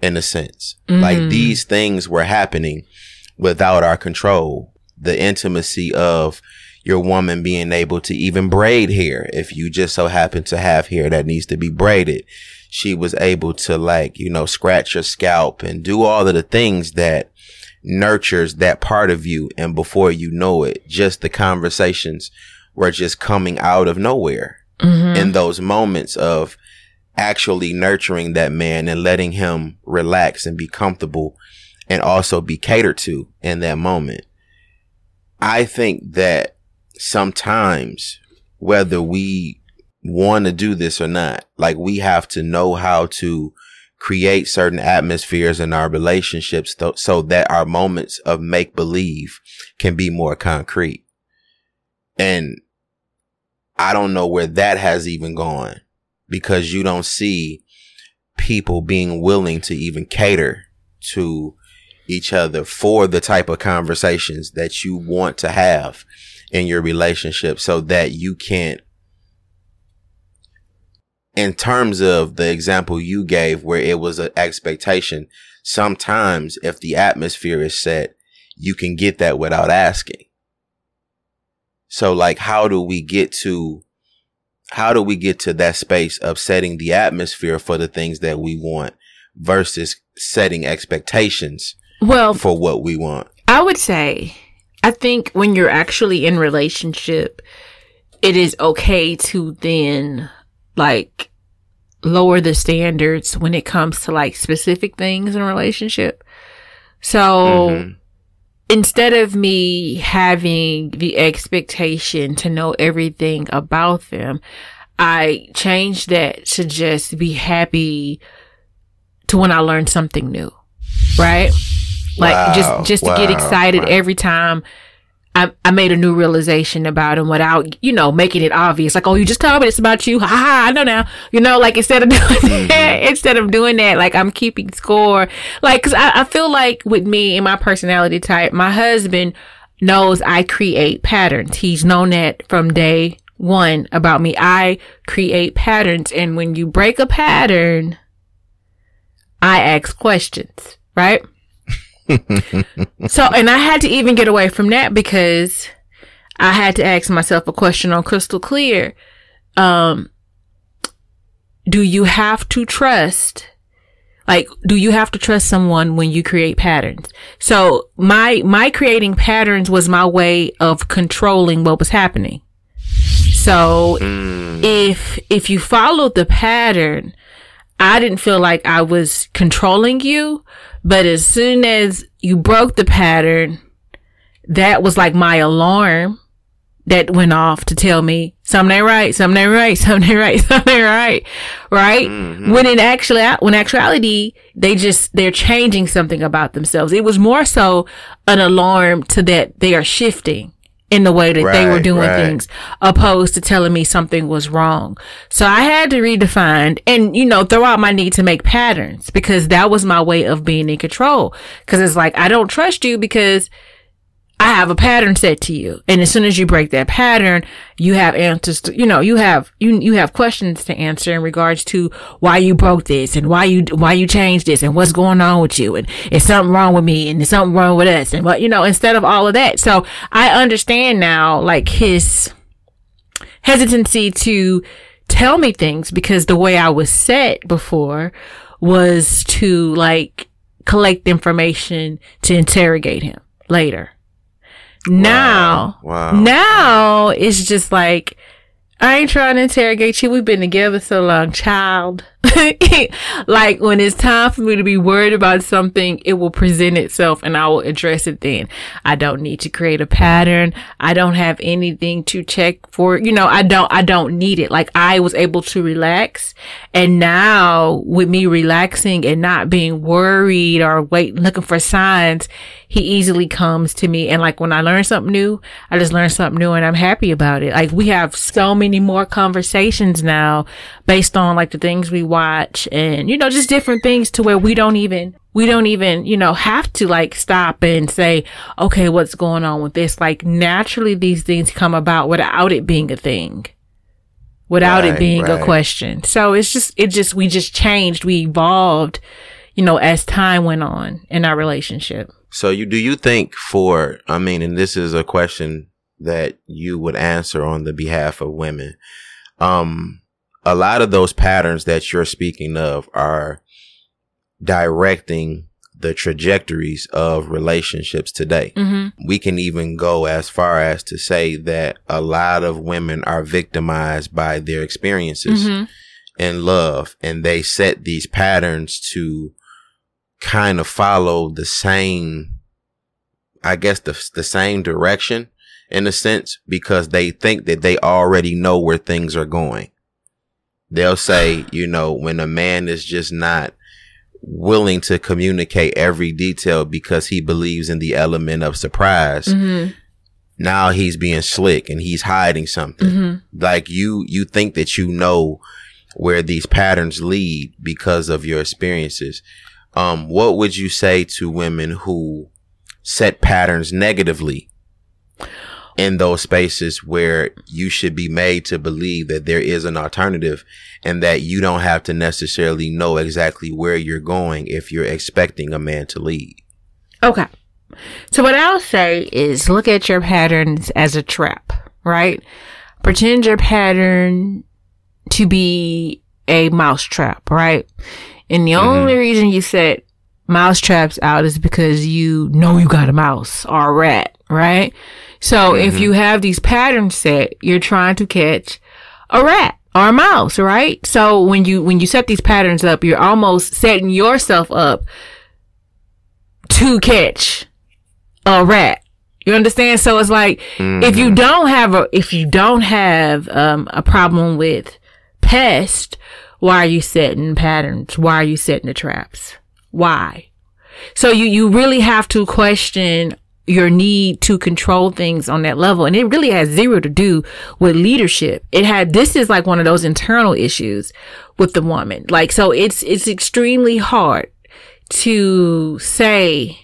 Speaker 2: in a sense. Like
Speaker 3: Mhm.
Speaker 2: these things were happening without our control. The intimacy of your woman being able to even braid hair if you just so happen to have hair that needs to be braided. She was able to like, you know, scratch your scalp and do all of the things that nurtures that part of you. And before you know it, just the conversations were just coming out of nowhere
Speaker 3: Mm-hmm.
Speaker 2: in those moments of actually nurturing that man and letting him relax and be comfortable and also be catered to in that moment. I think that sometimes whether we want to do this or not, like we have to know how to create certain atmospheres in our relationships th- so that our moments of make believe can be more concrete. And I don't know where that has even gone because you don't see people being willing to even cater to each other for the type of conversations that you want to have in your relationship so that you can't in terms of the example you gave where it was an expectation sometimes if the atmosphere is set you can get that without asking so like how do we get to how do we get to that space of setting the atmosphere for the things that we want versus setting expectations
Speaker 3: Well,
Speaker 2: for what we want?
Speaker 3: I would say, I think when you're actually in relationship, it is okay to then like lower the standards when it comes to like specific things in a relationship. So
Speaker 2: Mhm.
Speaker 3: instead of me having the expectation to know everything about them, I changed that to just be happy to when I learn something new. Right? Like
Speaker 2: Wow,
Speaker 3: just just to get excited
Speaker 2: wow.
Speaker 3: every time I, I made a new realization about him without, you know, making it obvious. Like, oh, you just told me it's about you. Ha ha, I know now. You know, like instead of doing
Speaker 2: Mm-hmm.
Speaker 3: that, instead of doing that, like I'm keeping score. Like, cause I, I feel like with me and my personality type, my husband knows I create patterns. He's known that from day one about me. I create patterns. And when you break a pattern, I ask questions, right? so, and I had to even get away from that because I had to ask myself a question on crystal clear. Um, do you have to trust? Like, do you have to trust someone when you create patterns? So my, my creating patterns was my way of controlling what was happening. So if, if you followed the pattern, I didn't feel like I was controlling you, but as soon as you broke the pattern, that was like my alarm that went off to tell me something ain't right, something ain't right, something ain't right, something ain't right, right? Mm-hmm. When in actually, when actuality, they just they're changing something about themselves. It was more so an alarm to that they are shifting in the way that they were doing
Speaker 2: right.
Speaker 3: things, opposed to telling me something was wrong. So I had to redefine and you know throw out my need to make patterns because that was my way of being in control. Because it's like I don't trust you because. I have a pattern set to you. And as soon as you break that pattern, you have answers to, you know, you have, you, you have questions to answer in regards to why you broke this and why you, why you changed this and what's going on with you. And is something wrong with me and is something wrong with us and what, you know, instead of all of that. So I understand now, like his hesitancy to tell me things because the way I was set before was to like collect information to interrogate him later. Now,
Speaker 2: Wow.
Speaker 3: now it's just like, I ain't trying to interrogate you. We've been together so long, child. like when it's time for me to be worried about something, it will present itself and I will address it then. I don't need to create a pattern. I don't have anything to check for. You know, I don't, I don't need it. Like I was able to relax. And now with me relaxing and not being worried or wait, looking for signs, he easily comes to me. And like when I learn something new, I just learn something new and I'm happy about it. Like we have so many more conversations now based on like the things we watch and, you know, just different things to where we don't even, we don't even, you know, have to like stop and say, okay, what's going on with this? Like naturally these things come about without it being a thing. Without it being
Speaker 2: right.
Speaker 3: a question. So it's just, it just, we just changed. We evolved, you know, as time went on in our relationship.
Speaker 2: So you do you think for I mean, and this is a question that you would answer on the behalf of women. Um a lot of those patterns that you're speaking of are directing the trajectories of relationships today.
Speaker 3: Mm-hmm.
Speaker 2: We can even go as far as to say that a lot of women are victimized by their experiences
Speaker 3: Mm-hmm.
Speaker 2: in love and they set these patterns to kind of follow the same i guess the, the same direction in a sense because they think that they already know where things are going they'll say you know when a man is just not willing to communicate every detail because he believes in the element of surprise
Speaker 3: Mm-hmm.
Speaker 2: now he's being slick and he's hiding something
Speaker 3: Mm-hmm.
Speaker 2: like you you think that you know where these patterns lead because of your experiences um what would you say to women who set patterns negatively in those spaces where you should be made to believe that there is an alternative and that you don't have to necessarily know exactly where you're going if you're expecting a man to lead
Speaker 3: Okay. So what I'll say is look at your patterns as a trap, right? Pretend your pattern to be a mouse trap, right? And the mm-hmm. only reason you set mouse traps out is because you know you got a mouse or a rat, right? So if you have these patterns set, you're trying to catch a rat or a mouse, right? So when you when you set these patterns up, you're almost setting yourself up to catch a rat. You understand? So it's like if you don't have a if you don't have um, a problem with pest, why are you setting patterns? Why are you setting the traps? Why? So you you really have to question your need to control things on that level and it really has zero to do with leadership. It had this is like one of those internal issues with the woman. Like so it's it's extremely hard to say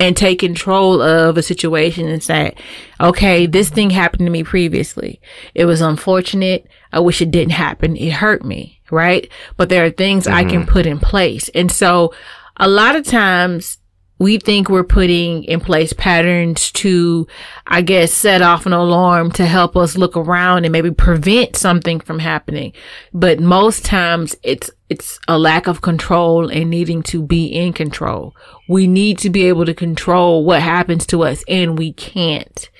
Speaker 3: and take control of a situation and say, okay, this thing happened to me previously. It was unfortunate. I wish it didn't happen. It hurt me, right? But there are things I can mm-hmm. put in place. And so a lot of times we think we're putting in place patterns to, I guess, set off an alarm to help us look around and maybe prevent something from happening. But most times it's, it's a lack of control and needing to be in control. We need to be able to control what happens to us and we can't.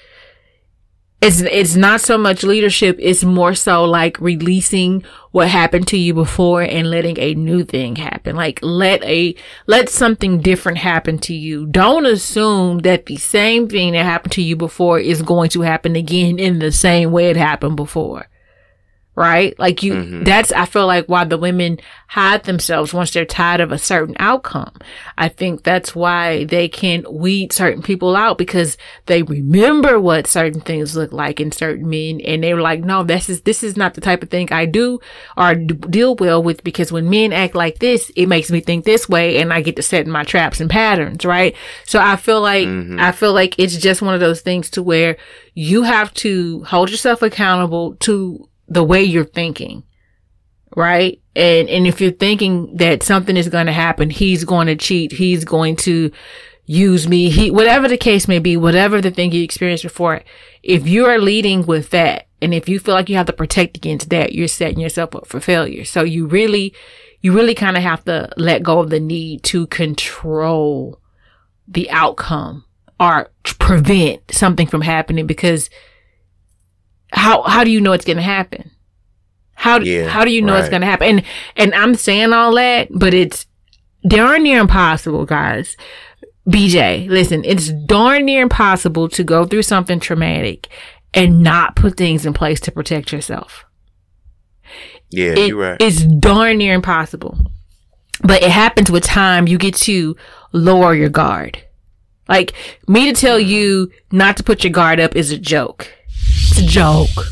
Speaker 3: It's, it's not so much leadership. It's more so like releasing what happened to you before and letting a new thing happen. Like let a, let something different happen to you. Don't assume that the same thing that happened to you before is going to happen again in the same way it happened before. Right? Like you, mm-hmm. that's, I feel like why the women hide themselves once they're tired of a certain outcome. I think that's why they can weed certain people out because they remember what certain things look like in certain men. And they were like, no, this is, this is not the type of thing I do or deal well with because when men act like this, it makes me think this way and I get to set my traps and patterns, right? So I feel like, mm-hmm. I feel like it's just one of those things to where you have to hold yourself accountable to the way you're thinking. Right. And, and if you're thinking that something is going to happen, he's going to cheat. He's going to use me. He, whatever the case may be, whatever the thing you experienced before, if you are leading with that, and if you feel like you have to protect against that, you're setting yourself up for failure. So you really, you really kind of have to let go of the need to control the outcome or prevent something from happening because how how do you know it's going to happen? How yeah, how do you know right. it's going to happen? And and I'm saying all that, but it's darn near impossible, guys. BJ, listen, it's darn near impossible to go through something traumatic and not put things in place to protect yourself.
Speaker 2: Yeah, it, you're right.
Speaker 3: It's darn near impossible. But it happens with time. You get to lower your guard. Like me to tell mm-hmm. you not to put your guard up is a joke. It's a joke.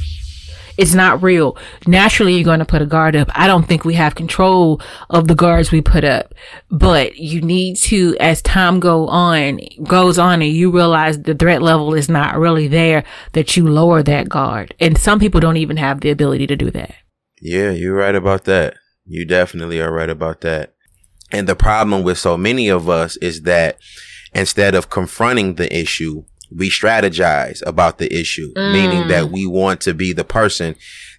Speaker 3: It's not real. Naturally, you're going to put a guard up. I don't think we have control of the guards we put up, but you need to, as time go on, goes on and you realize the threat level is not really there, that you lower that guard. And some people don't even have the ability to do that.
Speaker 2: Yeah, you're right about that. You definitely are right about that. And the problem with so many of us is that instead of confronting the issue, we strategize about the issue, mm. meaning that we want to be the person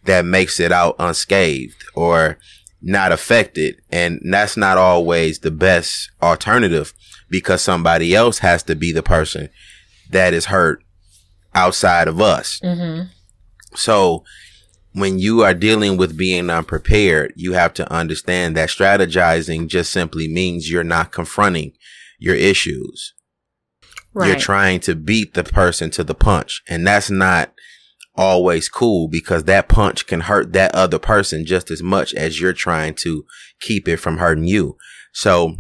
Speaker 2: that makes it out unscathed or not affected. And that's not always the best alternative because somebody else has to be the person that is hurt outside of us. Mm-hmm. So when you are dealing with being unprepared, you have to understand that strategizing just simply means you're not confronting your issues. Right. You're trying to beat the person to the punch. And that's not always cool because that punch can hurt that other person just as much as you're trying to keep it from hurting you. So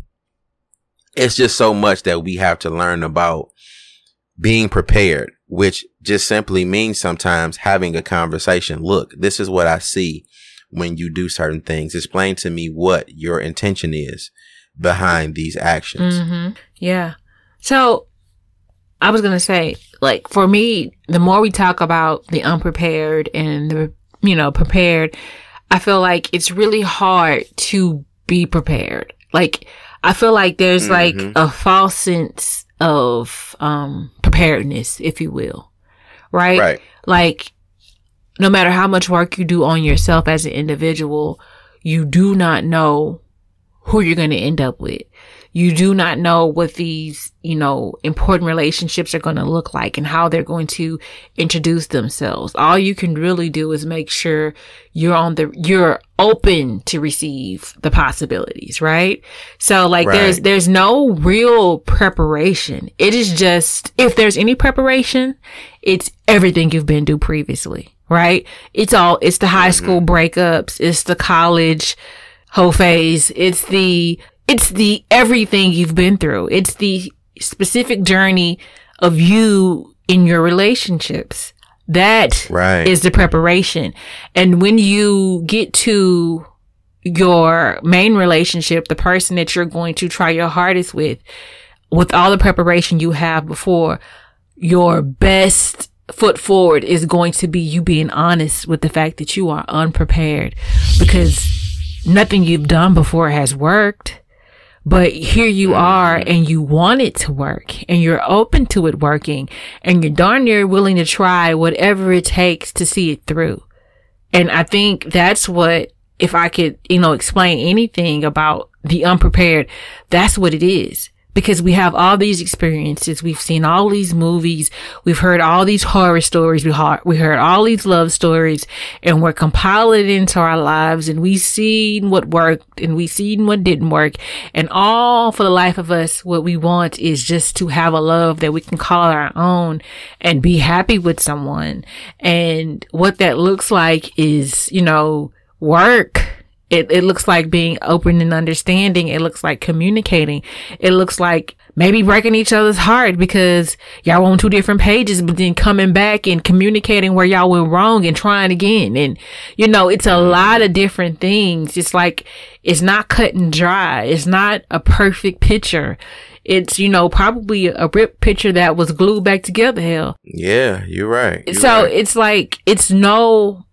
Speaker 2: it's just so much that we have to learn about being prepared, which just simply means sometimes having a conversation. Look, this is what I see when you do certain things. Explain to me what your intention is behind these actions.
Speaker 3: Mm-hmm. Yeah. So I was going to say, like, for me, the more we talk about the unprepared and the, you know, prepared, I feel like it's really hard to be prepared. Like, I feel like there's mm-hmm. like a false sense of, um, preparedness, if you will. Right? Right. Like, no matter how much work you do on yourself as an individual, you do not know who you're going to end up with you do not know what these, you know, important relationships are going to look like and how they're going to introduce themselves. All you can really do is make sure you're on the, you're open to receive the possibilities, right? So like right. there's, there's no real preparation. It is just, if there's any preparation, it's everything you've been through previously, right? It's all, it's the high mm-hmm. school breakups. It's the college whole phase. It's the it's the everything you've been through. It's the specific journey of you in your relationships. That right. is the preparation. And when you get to your main relationship, the person that you're going to try your hardest with, with all the preparation you have before, your best foot forward is going to be you being honest with the fact that you are unprepared because nothing you've done before has worked. But here you are and you want it to work and you're open to it working and you're darn near willing to try whatever it takes to see it through. And I think that's what, if I could, you know, explain anything about the unprepared, that's what it is. Because we have all these experiences. We've seen all these movies. We've heard all these horror stories. We heard, we heard all these love stories and we're compiling into our lives and we've seen what worked and we've seen what didn't work. And all for the life of us, what we want is just to have a love that we can call our own and be happy with someone. And what that looks like is, you know, work it, it looks like being open and understanding. It looks like communicating. It looks like maybe breaking each other's heart because y'all on two different pages, but then coming back and communicating where y'all went wrong and trying again. And, you know, it's a lot of different things. It's like, it's not cut and dry. It's not a perfect picture. It's, you know, probably a ripped picture that was glued back together. Hell.
Speaker 2: Yeah, you're right. You're
Speaker 3: so
Speaker 2: right.
Speaker 3: it's like, it's no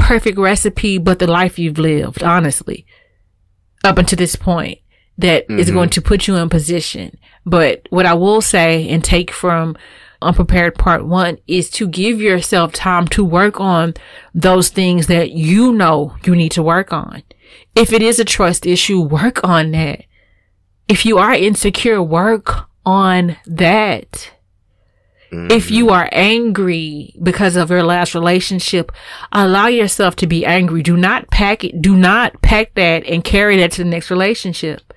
Speaker 3: perfect recipe, but the life you've lived, honestly, up until this point that mm-hmm. is going to put you in position. But what I will say and take from unprepared part one is to give yourself time to work on those things that you know you need to work on. If it is a trust issue, work on that. If you are insecure, work on that. Mm-hmm. If you are angry because of your last relationship, allow yourself to be angry. Do not pack it. Do not pack that and carry that to the next relationship.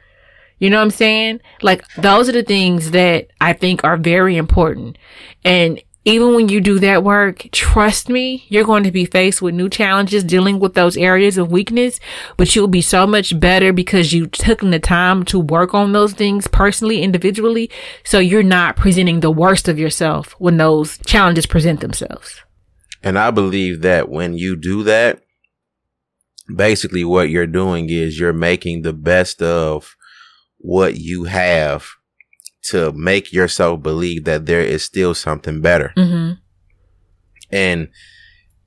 Speaker 3: You know what I'm saying? Like those are the things that I think are very important. And even when you do that work, trust me, you're going to be faced with new challenges dealing with those areas of weakness, but you'll be so much better because you took the time to work on those things personally, individually. So you're not presenting the worst of yourself when those challenges present themselves.
Speaker 2: And I believe that when you do that, basically what you're doing is you're making the best of what you have to make yourself believe that there is still something better. Mm-hmm. And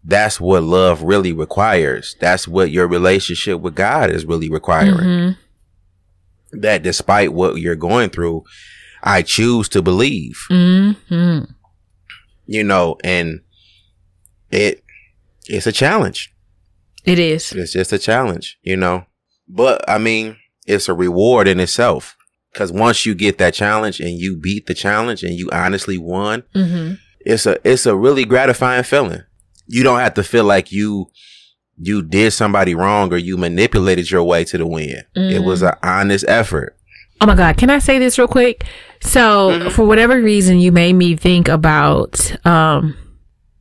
Speaker 2: that's what love really requires. That's what your relationship with God is really requiring. Mm-hmm. That despite what you're going through, I choose to believe. Mm-hmm. You know, and it it's a challenge.
Speaker 3: It is.
Speaker 2: It's just a challenge, you know. But I mean, it's a reward in itself. Cause once you get that challenge and you beat the challenge and you honestly won, mm-hmm. it's a, it's a really gratifying feeling. You don't have to feel like you, you did somebody wrong or you manipulated your way to the win. Mm-hmm. It was mm-hmm. an honest effort.
Speaker 3: Oh my God. Can I say this real quick? So mm-hmm. for whatever reason, you made me think about, um,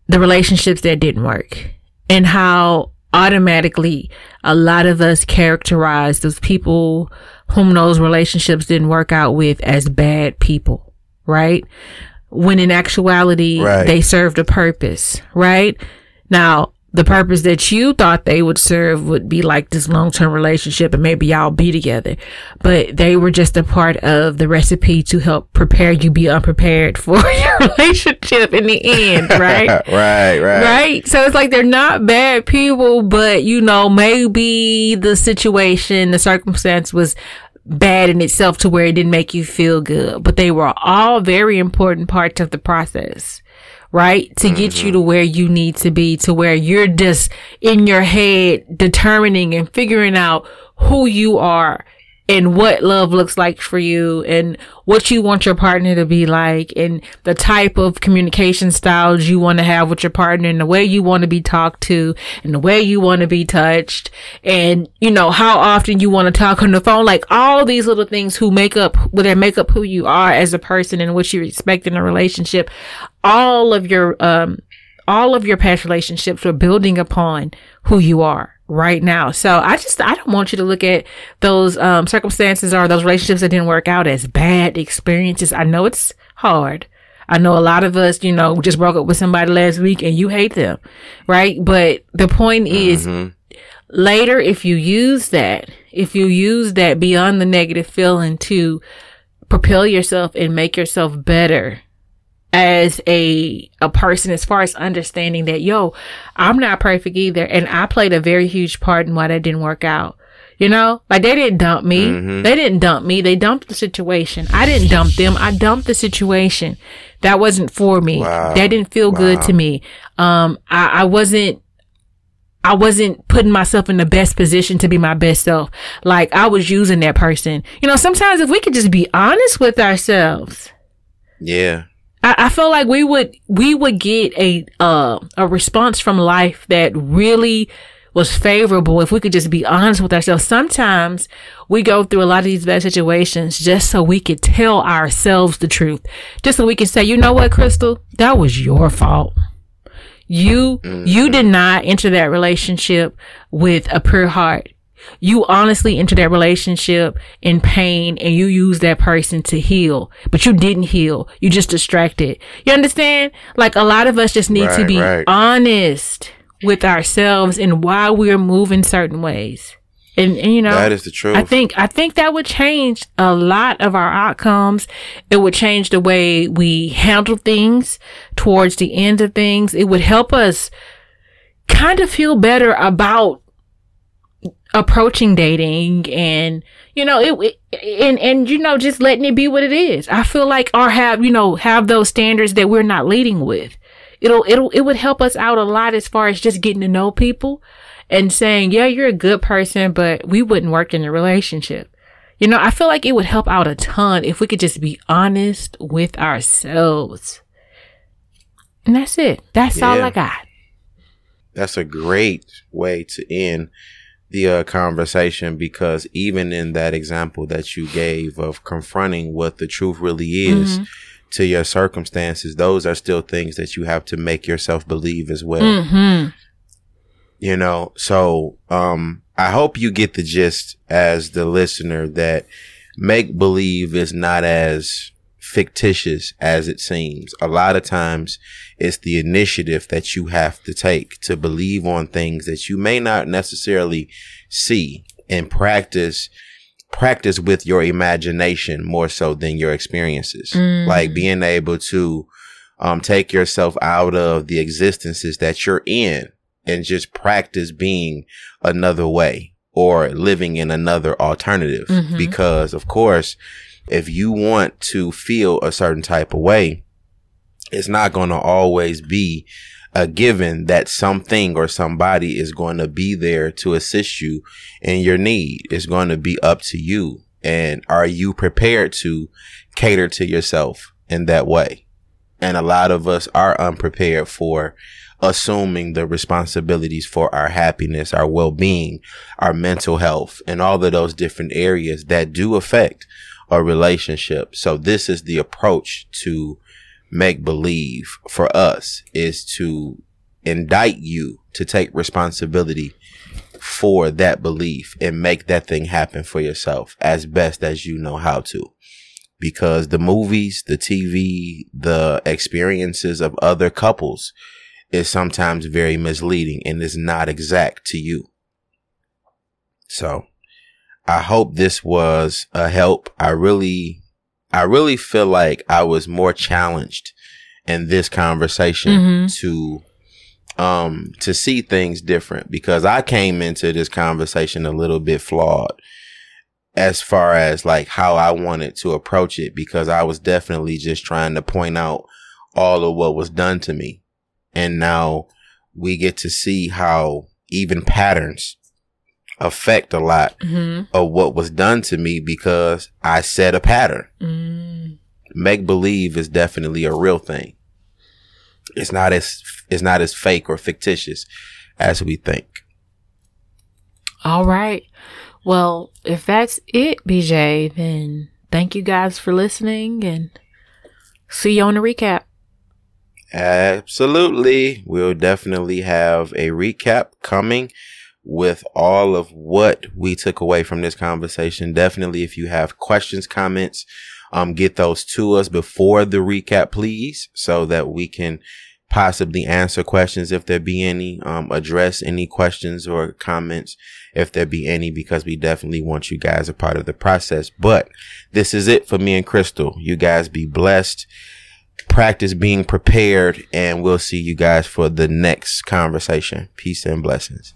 Speaker 3: the relationships that didn't work and how automatically a lot of us characterize those people whom those relationships didn't work out with as bad people, right? When in actuality, right. they served a purpose, right? Now, the purpose that you thought they would serve would be like this long term relationship and maybe y'all be together. But they were just a part of the recipe to help prepare you be unprepared for your relationship in the end, right?
Speaker 2: right, right.
Speaker 3: Right. So it's like they're not bad people, but you know, maybe the situation, the circumstance was bad in itself to where it didn't make you feel good. But they were all very important parts of the process right? To mm-hmm. get you to where you need to be, to where you're just in your head determining and figuring out who you are and what love looks like for you and what you want your partner to be like and the type of communication styles you want to have with your partner and the way you want to be talked to and the way you want to be touched and you know how often you want to talk on the phone like all these little things who make up they make up who you are as a person and what you expect in a relationship. All of your um all of your past relationships are building upon who you are right now. So I just, I don't want you to look at those um, circumstances or those relationships that didn't work out as bad experiences. I know it's hard. I know a lot of us, you know, just broke up with somebody last week and you hate them, right? But the point is mm-hmm. later, if you use that, if you use that beyond the negative feeling to propel yourself and make yourself better, as a a person as far as understanding that yo i'm not perfect either and i played a very huge part in why that didn't work out you know like they didn't dump me mm-hmm. they didn't dump me they dumped the situation i didn't dump them i dumped the situation that wasn't for me wow. that didn't feel wow. good to me um I, I wasn't I wasn't putting myself in the best position to be my best self. Like I was using that person. You know, sometimes if we could just be honest with ourselves.
Speaker 2: Yeah.
Speaker 3: I, I feel like we would we would get a uh, a response from life that really was favorable if we could just be honest with ourselves. Sometimes we go through a lot of these bad situations just so we could tell ourselves the truth. Just so we can say, you know what, Crystal, that was your fault. You, mm-hmm. you did not enter that relationship with a pure heart. You honestly enter that relationship in pain and you use that person to heal, but you didn't heal. You just distracted. You understand? Like a lot of us just need right, to be right. honest with ourselves and why we're moving certain ways. And, and, you know
Speaker 2: that is the truth.
Speaker 3: I think I think that would change a lot of our outcomes. It would change the way we handle things towards the end of things. It would help us kind of feel better about approaching dating and you know it, it, and and you know just letting it be what it is. I feel like or have you know have those standards that we're not leading with. It'll it'll it would help us out a lot as far as just getting to know people and saying, yeah, you're a good person, but we wouldn't work in a relationship. You know, I feel like it would help out a ton if we could just be honest with ourselves. And that's it. That's yeah. all I got.
Speaker 2: That's a great way to end the uh, conversation because even in that example that you gave of confronting what the truth really is mm-hmm. to your circumstances, those are still things that you have to make yourself believe as well. Mm-hmm. You know, so um, I hope you get the gist as the listener that make believe is not as fictitious as it seems. A lot of times it's the initiative that you have to take to believe on things that you may not necessarily see and practice practice with your imagination more so than your experiences. Mm. Like being able to um, take yourself out of the existences that you're in and just practice being another way or living in another alternative. Mm-hmm. Because of course, if you want to feel a certain type of way, it's not going to always be a given that something or somebody is going to be there to assist you in your need. It's going to be up to you. And are you prepared to cater to yourself in that way? And a lot of us are unprepared for assuming the responsibilities for our happiness, our well-being, our mental health, and all of those different areas that do affect a relationship. So this is the approach to make believe for us is to indict you to take responsibility for that belief and make that thing happen for yourself as best as you know how to. Because the movies, the TV, the experiences of other couples is sometimes very misleading and is not exact to you. So I hope this was a help. I really, I really feel like I was more challenged in this conversation mm-hmm. to, um, to see things different because I came into this conversation a little bit flawed as far as like how I wanted to approach it because I was definitely just trying to point out all of what was done to me and now we get to see how even patterns affect a lot mm-hmm. of what was done to me because I set a pattern. Mm. Make believe is definitely a real thing. It's not as it's not as fake or fictitious as we think.
Speaker 3: All right. Well, if that's it, BJ, then thank you guys for listening and see you on the recap.
Speaker 2: Absolutely. We'll definitely have a recap coming with all of what we took away from this conversation. Definitely, if you have questions, comments, um, get those to us before the recap, please, so that we can possibly answer questions if there be any, um, address any questions or comments if there be any, because we definitely want you guys a part of the process. But this is it for me and Crystal. You guys be blessed practice being prepared and we'll see you guys for the next conversation. Peace and blessings.